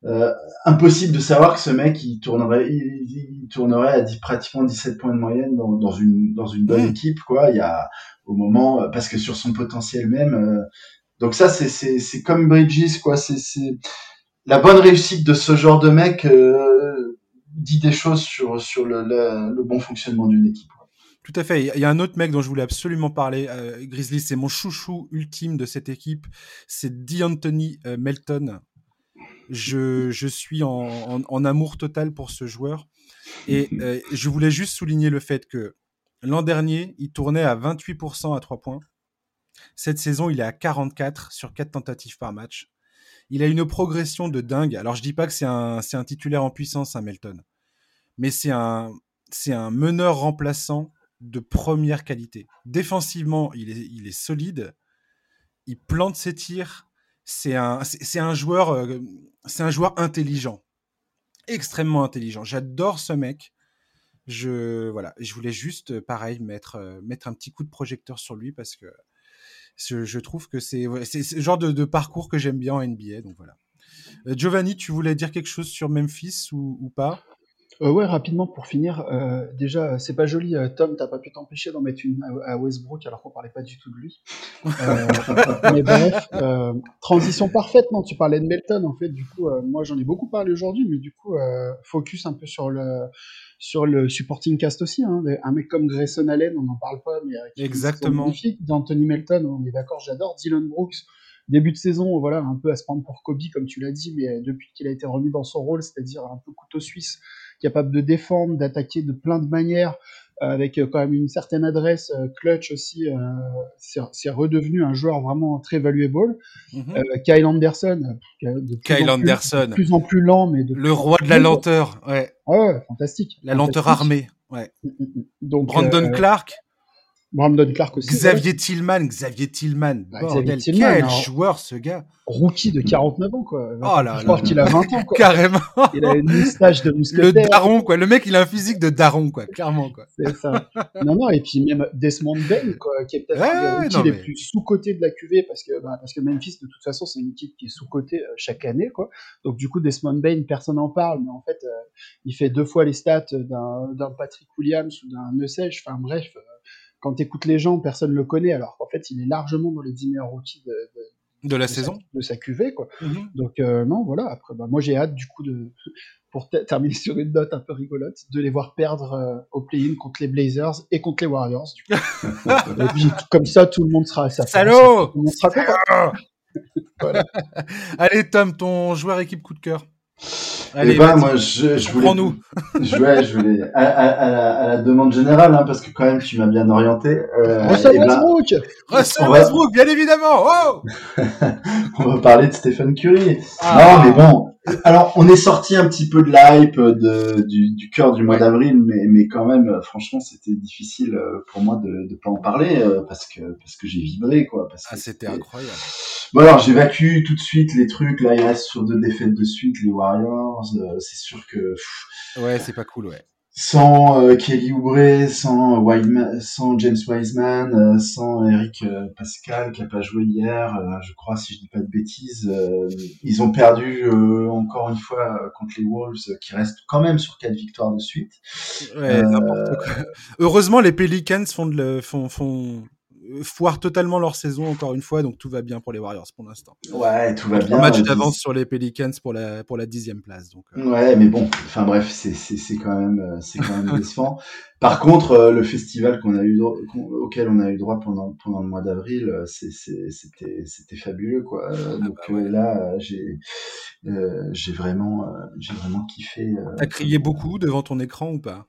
euh, impossible de savoir que ce mec, il tournerait, il, tournerait à 10, pratiquement 17 points de moyenne dans, dans une, dans une bonne mm. équipe, quoi. Il y a, au moment, parce que sur son potentiel même. Euh, donc ça, c'est comme Bridges, quoi. C'est la bonne réussite de ce genre de mec euh, dit des choses sur sur le, le, bon fonctionnement d'une équipe. Tout à fait. Il y a un autre mec dont je voulais absolument parler. Euh, Grizzly, c'est mon chouchou ultime de cette équipe. C'est D'Anthony euh, Melton. Je, je suis en, en, amour total pour ce joueur. Et euh, je voulais juste souligner le fait que l'an dernier, il tournait à 28% à 3 points. Cette saison, il est à 44 sur 4 tentatives par match. Il a une progression de dingue. Alors, je dis pas que c'est un, un titulaire en puissance, Hamilton. Mais c'est un, un meneur remplaçant de première qualité. Défensivement, il est, il est solide. Il plante ses tirs. C'est un, un joueur, euh, c'est un joueur intelligent. Extrêmement intelligent. J'adore ce mec. Je, voilà. Je voulais juste, pareil, mettre, euh, mettre un petit coup de projecteur sur lui parce que je, trouve que c'est le genre de, parcours que j'aime bien en NBA. Donc voilà. Euh, Giovanni, tu voulais dire quelque chose sur Memphis ou, pas? Euh, ouais, rapidement pour finir. Euh, déjà, c'est pas joli, Tom, t'as pas pu t'empêcher d'en mettre une à, Westbrook alors qu'on parlait pas du tout de lui. <laughs> mais bref, transition parfaite, non Tu parlais de Melton, en fait. Du coup, moi j'en ai beaucoup parlé aujourd'hui, mais du coup, focus un peu sur le sur le supporting cast aussi. Hein. Un mec comme Grayson Allen, on n'en parle pas, mais qui Exactement. est magnifique. D'Anthony Melton, on est d'accord, j'adore. Dylan Brooks, début de saison, voilà, un peu à se prendre pour Kobe, comme tu l'as dit, mais depuis qu'il a été remis dans son rôle, c'est-à-dire un peu couteau suisse, capable de défendre, d'attaquer de plein de manières, euh, avec euh, quand même une certaine adresse, euh, clutch aussi, c'est redevenu un joueur vraiment très valuable. Mm Kyle Anderson, de Kyle Anderson, de plus en plus lent, mais de le roi de la lenteur, ouais. ouais, fantastique. La lenteur armée, ouais. Mm, mm, Donc Brandon Clark. Brandon Clark aussi. Xavier Tillman, Xavier Tillman. Bah, Bordel, Xavier Tillman, quel alors- joueur ce gars. Rookie de 49 ans, quoi. Oh là Je crois qu'il a 20 ans, quoi. Carrément. Il a une moustache de Le mousquetaire. daron, quoi. Le mec, il a un physique de daron, quoi. Clairement, quoi. C'est ça. Non, non, et puis même Desmond Bain, quoi, qui est peut-être Ouais, ouais, mais- plus sous-cotés de la QV, parce que, bah, parce que Memphis, de toute façon, c'est une équipe qui est sous-cotée euh, chaque année, quoi. Donc, du coup, Desmond Bain, personne n'en parle, mais en fait, euh, il fait deux fois les stats d'un d'un Patrick Williams ou d'un Neussège. Enfin, bref, euh, quand t'écoutes les gens, personne le connaît, alors qu'en fait, il est largement dans les 10 meilleurs rookies de, de, De la de saison. sa, de sa QV, quoi. Mhm. Donc euh, non, voilà. Après, bah, moi j'ai hâte du coup de, <laughs> pour te- terminer sur une note un peu rigolote, de les voir perdre euh, au play-in contre les Blazers et contre les Warriors. Du coup. <laughs> et puis tout- comme ça, tout le monde sera à sa. Salaud. <laughs> Allez, Tom, ton joueur équipe coup de cœur. Eh Allez, ben, vas-y. moi, je, je voulais. Prends-nous. <laughs> Je, ouais, je voulais. À, à- à la, à la demande générale, hein, parce que quand même, tu m'as bien orienté. Euh, Russell eh ben, Westbrook Russell on va- Westbrook, bien évidemment. Oh <laughs> on va parler de Stephen Curry. Ah. Non, mais bon. Alors, on est sorti un petit peu de l'hype de, du, du cœur du mois d'avril, mais, mais quand même, euh, franchement, c'était difficile euh, pour moi de ne pas en parler euh, parce que parce que j'ai vibré, quoi. Parce Ah, c'était incroyable. Bon alors j'évacue tout de suite les trucs. Là il reste sur deux défaites de suite les Warriors. Euh, c'est sûr que pff, Ouais, c'est pas cool, ouais. Sans euh, Kelly Oubre, sans Wiseman, sans James Wiseman, euh, sans Eric euh, Pascal qui a pas joué hier, euh, je crois si je dis pas de bêtises, euh, ils ont perdu euh, encore une fois euh, contre les Wolves euh, qui restent quand même sur quatre victoires de suite. Ouais, Euh, quoi. Heureusement, les Pelicans font, de le, font, font euh, foirent totalement leur saison encore une fois, donc tout va bien pour les Warriors pour l'instant. Ouais, tout va bien. Un match Euh, d'avance sur les Pelicans pour la pour la dixième place. Donc euh, Ouais, mais bon, enfin bref, c'est quand même euh, c'est quand même décevant. <laughs> Par contre, euh, le festival qu'on a eu auquel on a eu droit pendant pendant le mois d'avril, euh, c'était c'était fabuleux quoi. Euh, Donc bah ouais. euh, là, euh, j'ai euh, j'ai vraiment euh, j'ai vraiment kiffé euh, t'as crié beaucoup devant ton écran ou pas?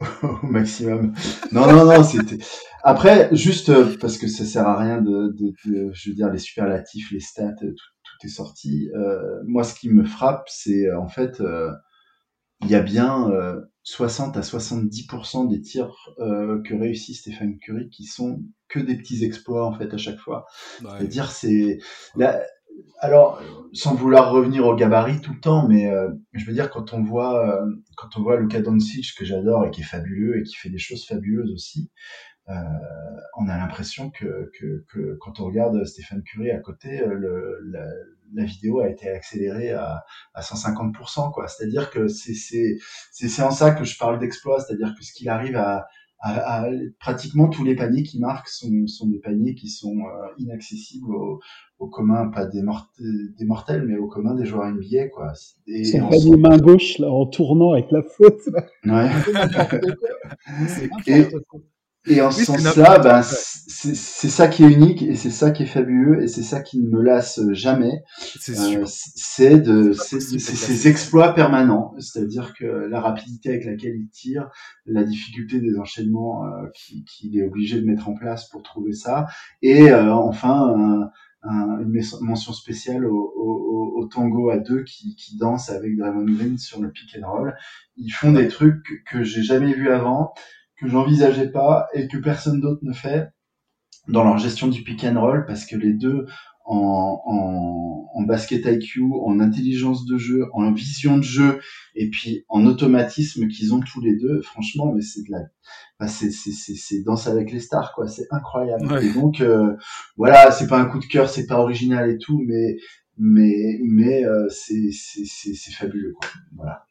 <laughs> au maximum. Non non non, c'était après juste euh, parce que ça sert à rien de, de, de je veux dire les superlatifs, les stats, euh, tout, tout est sorti. Euh, moi, ce qui me frappe, c'est euh, en fait euh, il y a bien euh, 60 à 70% des tirs euh, que réussit Stéphane Curry qui sont que des petits exploits en fait à chaque fois. Ouais. C'est-à-dire c'est alors sans vouloir revenir au gabarit tout le temps, mais euh, je veux dire quand on voit euh, quand on voit Luka Doncic que j'adore et qui est fabuleux et qui fait des choses fabuleuses aussi, euh, on a l'impression que, que, que quand on regarde Stéphane Curry à côté, euh, le, la, la vidéo a été accélérée à, à 150%, quoi. C'est-à-dire que c'est, en ça que je parle d'exploit, c'est-à-dire que ce qu'il arrive à, à, à- pratiquement tous les paniers qu'il marque sont, sont des paniers qui sont euh, inaccessibles au, au commun, pas des, mort- des mortels, mais au commun des joueurs NBA, quoi. Et, Son on panier main gauche, là, en tournant avec la faute. Ouais. <laughs> C'est Et, et en Oui, ce sens-là, ben, c'est ça qui est unique et c'est ça qui est fabuleux et c'est ça qui ne me lasse jamais. c'est Euh, ces exploits permanents, c'est-à-dire que la rapidité avec laquelle il tire, la difficulté des enchaînements euh, qu'il qu'il est obligé de mettre en place pour trouver ça, et euh, enfin un- un- une mention spéciale au, au, au- tango à deux qui, qui danse avec Draymond Green sur le pick and roll. Ils font des trucs que, que j'ai jamais vus avant, que j'envisageais pas et que personne d'autre ne fait dans leur gestion du pick and roll parce que les deux en, en, en basket IQ, en intelligence de jeu, en vision de jeu et puis en automatisme qu'ils ont tous les deux, franchement, mais c'est de la, enfin, c'est c'est c'est c'est danse avec les stars quoi, c'est incroyable. Ouais. Et donc euh, voilà, c'est pas un coup de cœur, c'est pas original et tout, mais mais mais euh, c'est c'est c'est c'est fabuleux quoi. Voilà.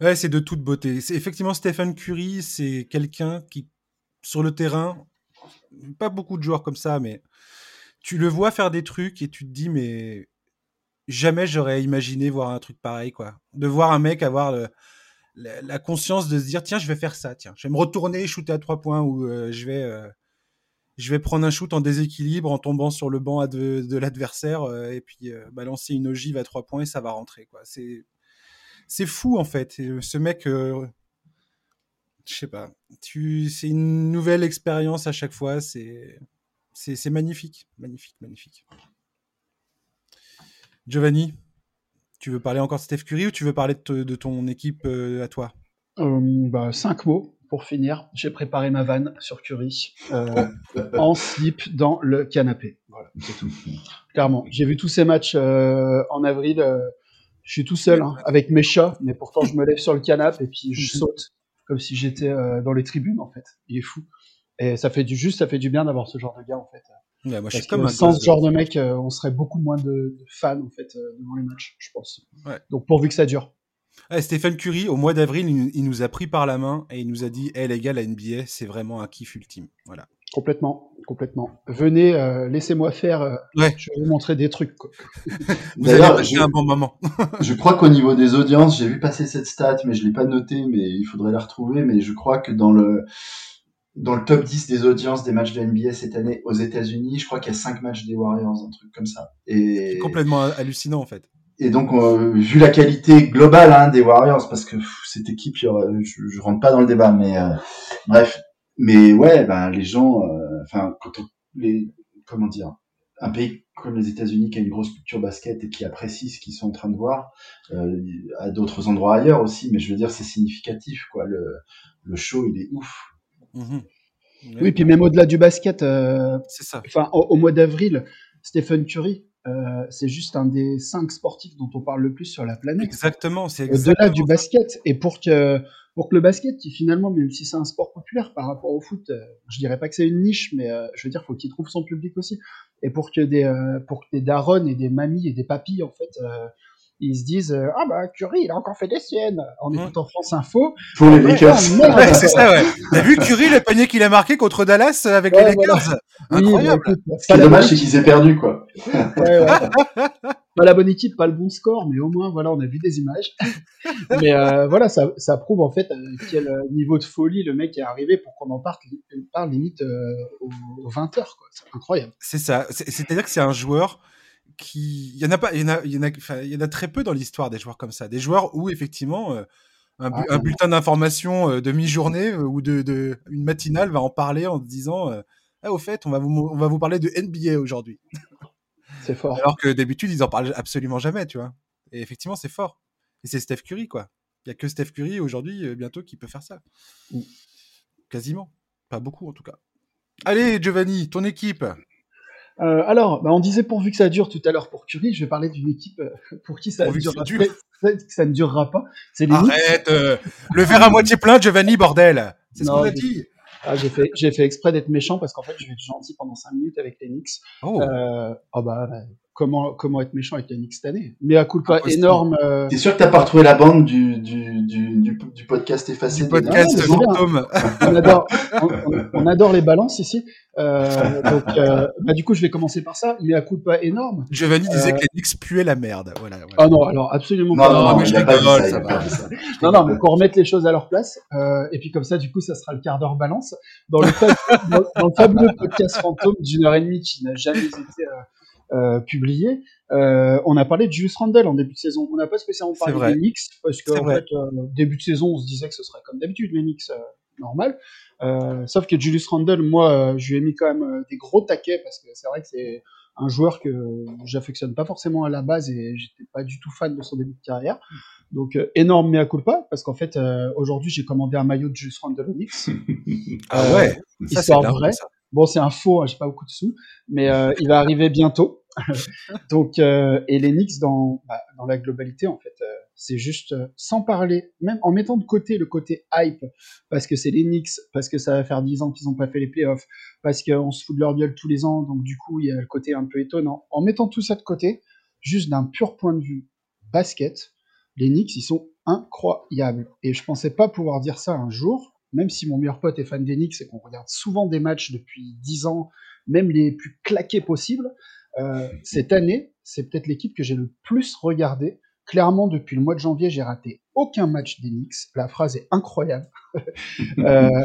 Ouais, c'est de toute beauté. C'est effectivement Stephen Curry, c'est quelqu'un qui sur le terrain, pas beaucoup de joueurs comme ça, mais tu le vois faire des trucs et tu te dis mais jamais j'aurais imaginé voir un truc pareil quoi. De voir un mec avoir la, conscience de se dire tiens je vais faire ça, tiens je vais me retourner, shooter à trois points ou euh, je vais euh, je vais prendre un shoot en déséquilibre en tombant sur le banc de, l'adversaire euh, et puis balancer une ogive à trois points et ça va rentrer quoi. C'est c'est fou en fait. Euh, ce mec, euh, je sais pas, tu, c'est une nouvelle expérience à chaque fois. C'est, c'est, c'est magnifique, magnifique, magnifique. Giovanni, tu veux parler encore de Steph Curry ou tu veux parler de, ton équipe euh, à toi? Euh, bah, cinq mots pour finir, j'ai préparé ma vanne sur Curry en slip dans le canapé. Voilà, c'est tout. Clairement, j'ai vu tous ces matchs en avril. Je suis tout seul hein, avec mes chats, mais pourtant je me lève sur le canapé et puis je saute comme si j'étais euh, dans les tribunes en fait. Il est fou. Et ça fait du juste, ça fait du bien d'avoir ce genre de gars en fait. Ouais, moi, je Parce suis comme sans ce genre de mec, euh, on serait beaucoup moins de, de fans en fait euh, devant les matchs, je pense. Ouais. Donc pourvu que ça dure. Ouais, Stephen Curry, au mois d'avril, il, il nous a pris par la main et il nous a dit Hé les gars, la NBA, c'est vraiment un kiff ultime. Voilà. Complètement, complètement. Venez, euh, laissez-moi faire. euh, Ouais. Je vais vous montrer des trucs. Quoi. <laughs> Vous allez passer un bon moment. <laughs> je crois qu'au niveau des audiences, j'ai vu passer cette stat, mais je l'ai pas notée, mais il faudrait la retrouver. Mais je crois que dans le dans le top 10 des audiences des matchs de NBA cette année aux États-Unis, je crois qu'il y a 5 matchs des Warriors, un truc comme ça. Et C'est complètement hallucinant en fait. Et donc, euh, vu la qualité globale hein, des Warriors, parce que pff, cette équipe, je, je rentre pas dans le débat, mais euh, bref. Mais ouais, ben les gens, euh, enfin, quand on, les, comment dire, un pays comme les États-Unis qui a une grosse culture basket et qui apprécie ce qu'ils sont en train de voir, euh, à d'autres endroits ailleurs aussi, mais je veux dire, c'est significatif, quoi. Le, le show, il est ouf. Mhm. Oui, puis même au-delà du basket, euh, C'est ça. enfin, au, au mois d'avril, Stephen Curry, euh, c'est juste un des cinq sportifs dont on parle le plus sur la planète. Exactement. C'est Au-delà du basket. Et pour que, pour que le basket, qui finalement, même si c'est un sport populaire par rapport au foot, euh, je dirais pas que c'est une niche, mais euh, je veux dire, faut qu'il trouve son public aussi. Et pour que des, euh, pour que des darons et des mamies et des papis, en fait, euh, ils se disent euh, ah bah Curry, il a encore fait des siennes en Ouais. écoutant France Info. Pour les Lakers. merde. Ouais, c'est ça, ouais. T'as vu Curry, le panier qu'il a marqué contre Dallas euh, avec Ouais, les Lakers Oui, Incroyable. bah, écoute, Ce qui pas est la dommage, bonne c'est équipe, qu'ils aient perdu, quoi. <laughs> ouais, ouais. Pas la bonne équipe, pas le bon score, mais au moins, voilà, on a vu des images. <laughs> mais euh, voilà, ça, ça prouve en fait à quel euh, niveau de folie le mec est arrivé pour qu'on en parle, parle limite euh, aux, aux 20 heures. quoi. C'est incroyable. C'est ça. C'est- C'est-à-dire que c'est un joueur qui. Il y en a pas. Il y en a. Il y en a, enfin, il y en a très peu dans l'histoire des joueurs comme ça. Des joueurs où effectivement. euh, un, bu- Ah, un bulletin d'information euh, de mi-journée euh, ou de, de une matinale va en parler en se disant euh, ah au fait on va vous mo- on va vous parler de NBA aujourd'hui C'est <laughs> fort. alors que d'habitude ils en parlent absolument jamais tu vois et effectivement c'est fort et c'est Steph Curry quoi il y a que Steph Curry aujourd'hui euh, bientôt qui peut faire ça quasiment pas beaucoup en tout cas allez Giovanni ton équipe Euh, alors, bah, on disait pourvu que ça dure tout à l'heure pour Curry, je vais parler d'une équipe euh, pour qui ça, dure. ne durera pas. C'est arrête euh, le verre à moitié plein Giovanni bordel c'est ce qu'on a dit Ah, j'ai fait, fait exprès d'être méchant parce qu'en fait, je vais être gentil pendant 5 minutes avec les Knicks. oh Euh, oh bah, comment, comment être méchant avec Knicks cette année Mais à coup pas Impossible. énorme. euh, T'es sûr que t'as pas retrouvé la bande du, du, du, du, du podcast effacé du podcast fantôme on adore, on, on- on adore les balances ici. Euh, donc, euh, bah, du coup, je vais commencer par ça. Mais à coup pas énorme. Giovanni disait Euh, que les Knicks puaient la merde voilà, voilà. Ah non, alors absolument Non, pas. non, non, mais je rigole, ça, ça va. Non, non, mais qu'on remette les choses à leur place. Euh, et puis comme ça, du coup, ça sera le quart d'heure balance. Dans le, fa- dans, dans le fabuleux podcast fantôme d'une heure et demie qui n'a jamais été euh, publié, euh, on a parlé de Julius Randle en début de saison. On n'a pas spécialement parlé vrai. des Knicks parce qu'en fait, euh, début de saison, on se disait que ce serait comme d'habitude les Knicks, normal. Sauf que Julius Randle, moi, je lui ai mis quand même des gros taquets parce que c'est vrai que c'est un joueur que j'affectionne pas forcément à la base et j'étais pas du tout fan de son début de carrière. Donc euh, énorme mea culpa parce qu'en fait euh, aujourd'hui j'ai commandé un maillot de Julius Randle aux Knicks. <laughs> ah Euh, ouais ça histoire dingue, vraie. ça. Bon c'est un faux, hein, j'ai pas beaucoup de sous, mais il va arriver bientôt. <laughs> Donc euh, et les Knicks dans bah, dans la globalité en fait euh, c'est juste euh, sans parler, même en mettant de côté le côté hype parce que c'est les Knicks, parce que ça va faire 10 ans qu'ils n'ont pas fait les playoffs, parce qu'on se fout de leur gueule tous les ans, donc du coup il y a le côté un peu étonnant. En mettant tout ça de côté, juste d'un pur point de vue basket, les Knicks, ils sont incroyables. Et je pensais pas pouvoir dire ça un jour, même si mon meilleur pote est fan des Knicks et qu'on regarde souvent des matchs depuis 10 ans, même les plus claqués possibles. Euh, cette année, c'est peut-être l'équipe que j'ai le plus regardé. Clairement, depuis le mois de janvier, j'ai raté aucun match des Knicks. La phrase est incroyable. <laughs> Euh,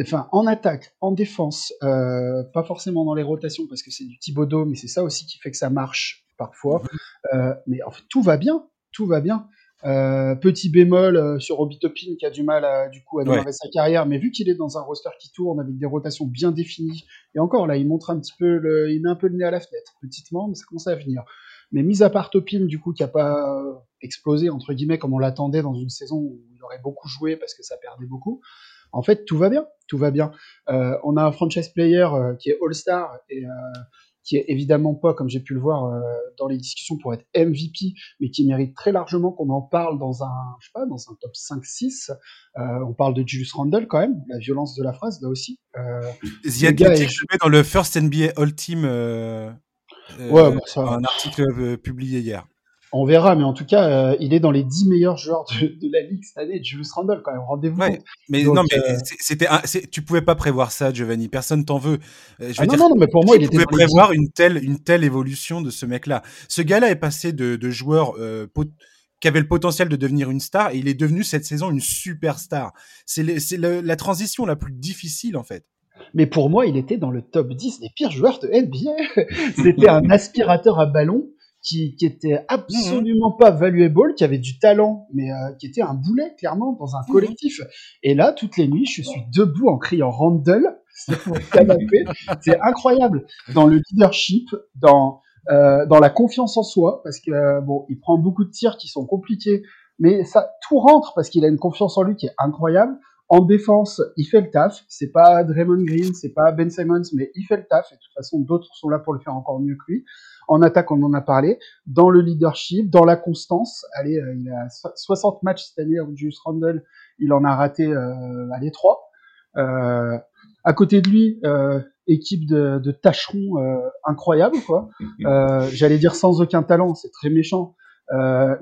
enfin, en attaque, en défense, euh, pas forcément dans les rotations parce que c'est du Thibodeau, mais c'est ça aussi qui fait que ça marche parfois. Euh, mais en fait, tout va bien, tout va bien. Euh, petit bémol euh, sur Obi Toppin qui a du mal à, du coup à démarrer sa carrière, mais vu qu'il est dans un roster qui tourne avec des rotations bien définies, et encore là, il montre un petit peu, le, il met un peu le nez à la fenêtre, petitement, mais ça commence à venir. Mais mis à part Topin, du coup, qui a pas euh, explosé entre guillemets comme on l'attendait dans une saison où il aurait beaucoup joué parce que ça perdait beaucoup. en fait, tout va bien. Tout va bien. On a un franchise player qui est All-Star et euh, qui est évidemment pas, comme j'ai pu le voir euh, dans les discussions, pour être MVP, mais qui mérite très largement qu'on en parle dans un, je sais pas, dans un top 5-6. Euh, on parle de Julius Randle quand même, la violence de la phrase là aussi. Euh, The gars est- le met dans le First NBA All Team. euh, Ouais, ça- un article publié hier. On verra, mais en tout cas, euh, il est dans les 10 meilleurs joueurs de, de la ligue cette année, Julius Randle quand même. Rendez-vous Ouais, mais Donc, non, mais euh, c'était, tu pouvais pas prévoir ça, Giovanni. Personne t'en veut. Euh, je Ah non, dire, non, non, mais pour moi, il tu était pouvais les 10. prévoir une telle, une telle évolution de ce mec-là. Ce gars-là est passé de, de joueur euh, pot- qui avait le potentiel de devenir une star et il est devenu cette saison une superstar. C'est, la transition la plus difficile en fait. Mais pour moi, il était dans le top 10 des pires joueurs de NBA. <laughs> C'était un aspirateur à ballon qui, qui était absolument pas valuable, qui avait du talent, mais euh, qui était un boulet, clairement, dans un collectif. Et là, toutes les nuits, je suis debout en criant Randall. <laughs> <laughs> C'est incroyable. Dans le leadership, dans, euh, dans la confiance en soi, parce que, euh, bon, il prend beaucoup de tirs qui sont compliqués, mais ça, tout rentre parce qu'il a une confiance en lui qui est incroyable. En défense, il fait le taf. C'est pas Draymond Green, c'est pas Ben Simmons, mais il fait le taf. Et de toute façon, d'autres sont là pour le faire encore mieux que lui. En attaque, on en a parlé. Dans le leadership, dans la constance. Allez, euh, il a so- 60 matchs cette année. Julius Randle, il en a raté, euh, allez, 3. Euh, à côté de lui, euh, équipe de, de tâcherons euh, incroyable, quoi. Euh, J'allais dire sans aucun talent, c'est très méchant.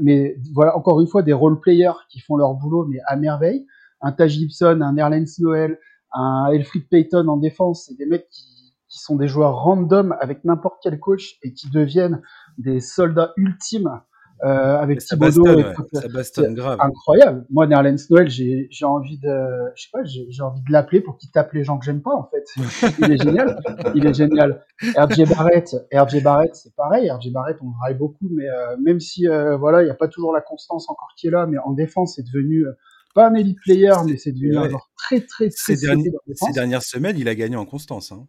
Mais voilà, encore une fois, des role players qui font leur boulot, mais à merveille. Un Taj Gibson, un Erlens Noel, un Elfrid Payton en défense, c'est des mecs qui, qui sont des joueurs random avec n'importe quel coach et qui deviennent des soldats ultimes euh, avec Thibodeau ouais. toute- ça bastonne grave. incroyable. Moi, Nerlens Noël, j'ai envie de, je sais pas, j'ai envie de l'appeler pour qu'il tape les gens que j'aime pas, en fait. <laughs> Il est génial. Il est génial. RJ Barrett, RJ Barrett, c'est pareil. RJ Barrett, on le raille beaucoup, mais euh, même si, euh, voilà, il n'y a pas toujours la constance encore qui est là, mais en défense, c'est devenu, euh, pas un elite player, mais c'est devenu Ouais. un joueur très, très, très Ces, derniers- ces dernières semaines, il a gagné en constance. Hein.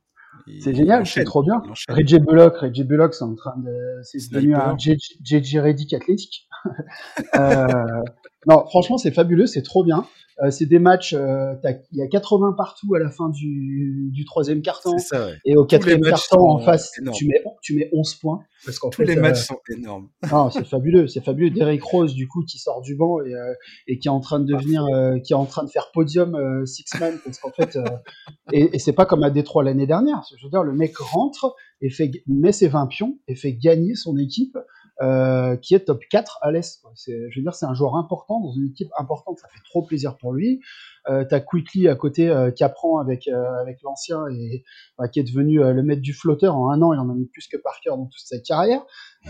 C'est génial, c'est trop bien. Reggie Bullock, Reggie Bullock, c'est en train de, c'est devenu un JJ Redick athlétique. <laughs> euh, non, franchement, c'est fabuleux, c'est trop bien. Euh, c'est des matchs, euh, il y a 80 partout à la fin du, du troisième carton. Ça, ouais. Et au quatrième carton, en face, énormes. tu mets, tu mets 11 points. Parce qu'en Tous fait, les euh, matchs sont énormes. <laughs> non, c'est fabuleux, c'est fabuleux. Derrick Rose, du coup, qui sort du banc et, et qui est en train de devenir, qui est en train de faire podium euh, six man, parce qu'en fait, et, et c'est pas comme à Détroit l'année dernière. Je veux dire, le mec rentre et fait met ses 20 pions et fait gagner son équipe. Euh, qui est top 4 à l'Est. Je veux dire, c'est un joueur important dans une équipe importante. Ça fait trop plaisir pour lui. Euh, T'as Quickly à côté euh, qui apprend avec euh, avec l'ancien et bah, qui est devenu euh, le maître du flotteur en un an. Il en a mis plus que Parker dans toute sa carrière.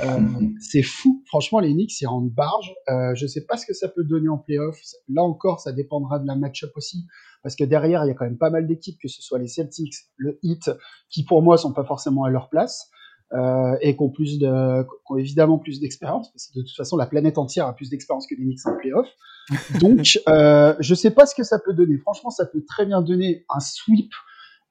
Euh, c'est fou. Franchement, les Knicks, ils rendent barge. Je sais pas ce que ça peut donner en playoff. Là encore, ça dépendra de la match-up aussi. Parce que derrière, il y a quand même pas mal d'équipes, que ce soit les Celtics, le Heat, qui pour moi sont pas forcément à leur place. Euh, et qui ont plus de, ont évidemment plus d'expérience, parce que de toute façon la planète entière a plus d'expérience que les Knicks en playoff. <laughs> Donc, euh, je sais pas ce que ça peut donner. Franchement, ça peut très bien donner un sweep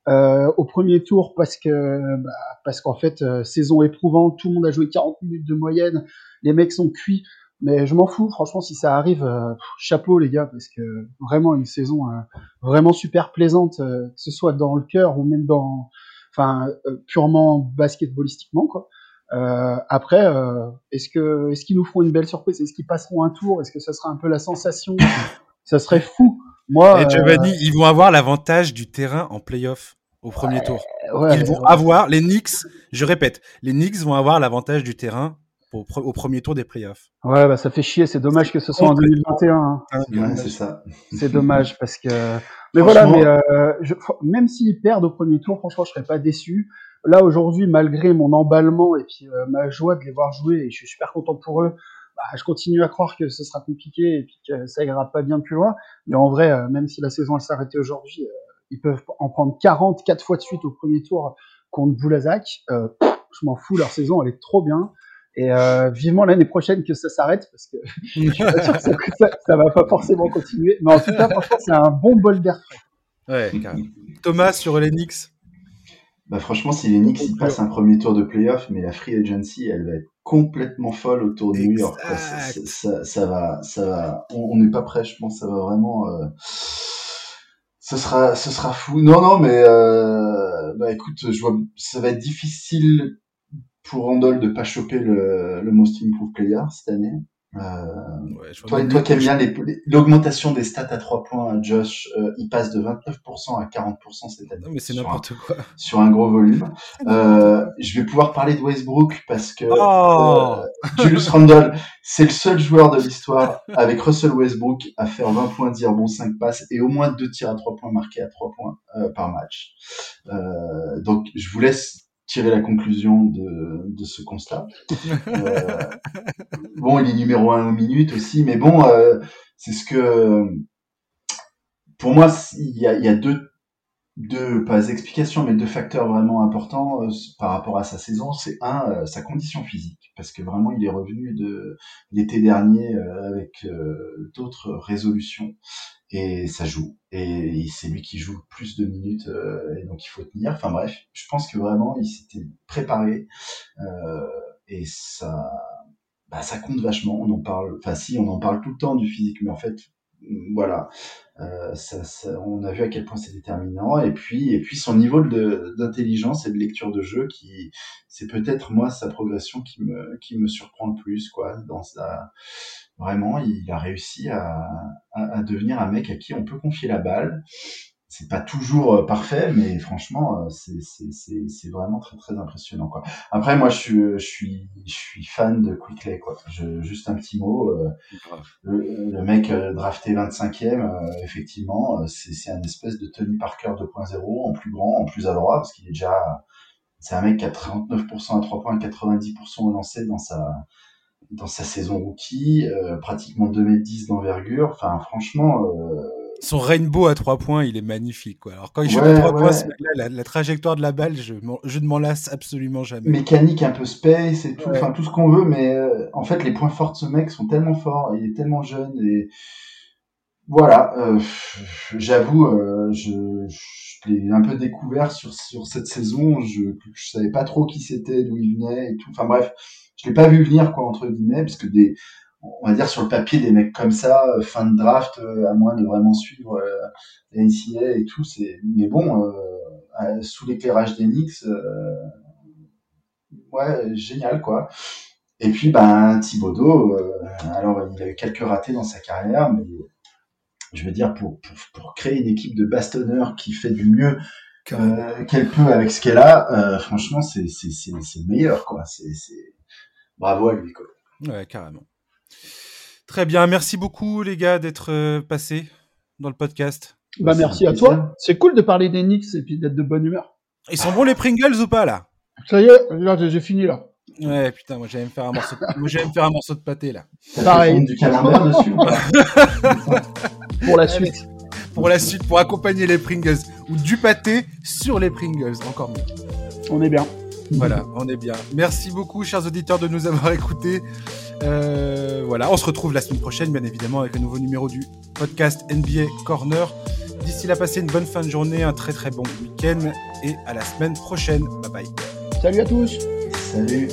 euh, au premier tour parce que bah, parce qu'en fait euh, saison éprouvante, tout le monde a joué 40 minutes de moyenne, les mecs sont cuits. Mais je m'en fous, franchement, si ça arrive, euh, chapeau les gars, parce que vraiment une saison euh, vraiment super plaisante, euh, que ce soit dans le cœur ou même dans, enfin, euh, purement basketballistiquement quoi. Euh, après, euh, est-ce que est-ce qu'ils nous feront une belle surprise? Est-ce qu'ils passeront un tour? Est-ce que ça sera un peu la sensation? Ça serait fou. Moi, Et euh, Giovanni, ils vont avoir l'avantage du terrain en playoff au premier tour. ouais, Ils vont ouais. avoir, les Knicks, je répète, les Knicks vont avoir l'avantage du terrain au, pre- au premier tour des playoffs. Ouais, bah ça fait chier. C'est dommage que ce soit en Complètement. 2021. hein. Ouais, c'est ça. C'est dommage parce que. Mais voilà, mais euh, je... même s'ils perdent au premier tour, franchement, je serais pas déçu. Là aujourd'hui, malgré mon emballement et puis euh, ma joie de les voir jouer, et je suis super content pour eux. Bah, je continue à croire que ce sera compliqué et puis que ça ira pas bien plus loin. Mais en vrai, euh, même si la saison elle s'arrêtait aujourd'hui, euh, ils peuvent en prendre 40 quatre fois de suite au premier tour contre Boulazac. Euh, je m'en fous, leur saison elle est trop bien. Et euh, vivement l'année prochaine que ça s'arrête parce que <laughs> je suis pas sûr que ça, ça, ça va pas forcément continuer. Mais en tout cas, franchement, c'est un bon bol d'air frais. Ouais, carrément. Thomas sur les Knicks. Bah franchement, si les Knicks passent un premier tour de playoff, mais la free agency, elle va être complètement folle autour de New York. Ça, Exact. ça, ça va, ça va. On on n'est pas prêt, je pense. Ça va vraiment. euh, Ce sera, ce sera fou. Non, non, mais euh, bah écoute, je vois, ça va être difficile pour Randall de pas choper le, le Most Improved Player cette année. Euh, toi, toi qui aimes bien l'augmentation des stats à 3 points, Josh, euh, il passe de 29% à 40% cette année. Non, mais c'est n'importe quoi. Sur un gros volume. Euh, je vais pouvoir parler de Westbrook parce que oh euh, Julius Randle, c'est le seul joueur de l'histoire avec Russell Westbrook à faire 20 points, 10 bon 5 passes et au moins 2 tirs à 3 points marqués à 3 points euh, par match. donc, je vous laisse tirer la conclusion de, de ce constat. <laughs> Euh, bon, il est numéro un aux minutes aussi, mais bon, euh, c'est ce que, pour moi, il y a, y a deux, deux, pas explications, mais deux facteurs vraiment importants euh, par rapport à sa saison. C'est un, euh, sa condition physique, parce que vraiment, il est revenu de l'été dernier avec d'autres résolutions et ça joue. Et c'est lui qui joue plus de minutes, euh, et donc il faut tenir. Enfin bref, je pense que vraiment il s'était préparé euh, et ça, bah, ça compte vachement. On en parle, enfin si, on en parle tout le temps du physique, mais en fait, voilà, euh, ça, ça, on a vu à quel point c'est déterminant. Et puis, et puis son niveau d'intelligence et de lecture de jeu, qui c'est peut-être moi sa progression qui me qui me surprend le plus, quoi, dans sa Vraiment, il a réussi à, à, devenir un mec à qui on peut confier la balle. C'est pas toujours euh, parfait, mais franchement, euh, c'est vraiment très très impressionnant. Quoi. Après, moi, je suis, je suis, je suis fan de Quickley. Quoi. Je, juste un petit mot. Euh, le, mec drafté 25e, effectivement, c'est un espèce de Tony Parker 2.0 en plus grand, en plus adroit, parce qu'il est déjà c'est un mec qui a 39% à 3 points, 90% au lancer dans sa dans sa saison rookie, euh, pratiquement 2m10 d'envergure. Enfin, franchement. Euh... Son rainbow à 3 points, il est magnifique. Quoi. Alors, quand il joue à 3 points, la, la, trajectoire de la balle, je, je ne m'en lasse absolument jamais. Mécanique un peu space et tout, enfin tout ce qu'on veut, mais euh, en fait, les points forts de ce mec sont tellement forts, il est tellement jeune et. Voilà, euh, j'avoue, je, je l'ai un peu découvert sur, sur cette saison. Je, je savais pas trop qui c'était, d'où il venait et tout. Enfin bref, je l'ai pas vu venir quoi entre guillemets parce que des on va dire sur le papier des mecs comme ça euh, fin de draft euh, à moins de vraiment suivre euh, la NCA et tout c'est mais bon euh, sous l'éclairage d'Enix ouais génial quoi et puis ben Thibodeau alors il a eu quelques ratés dans sa carrière mais je veux dire pour, pour, pour créer une équipe de bastonneurs qui fait du mieux qu'elle peut avec ce qu'elle a franchement c'est c'est c'est le meilleur quoi c'est bravo à lui. Quoi. Ouais, carrément. Très bien, merci beaucoup les gars d'être euh, passés dans le podcast. Bah, merci à toi. C'est cool de parler des Knicks et puis d'être de bonne humeur. Ils sont bons les Pringles ou pas là? Ça y est, là j'ai fini là. Ouais, putain, moi j'allais me faire un morceau de, moi, me faire un morceau de pâté là. Pareil. du camembert dessus. <laughs> pour la suite. Pour la suite, pour accompagner les Pringles ou du pâté sur les Pringles, encore mieux. On est bien. Voilà, on est bien. Merci beaucoup, chers auditeurs, de nous avoir écoutés. Euh, voilà, on se retrouve la semaine prochaine, bien évidemment, avec un nouveau numéro du podcast NBA Corner. D'ici là, passez une bonne fin de journée, un très très bon week-end et à la semaine prochaine. Bye bye. Salut à tous. Salut.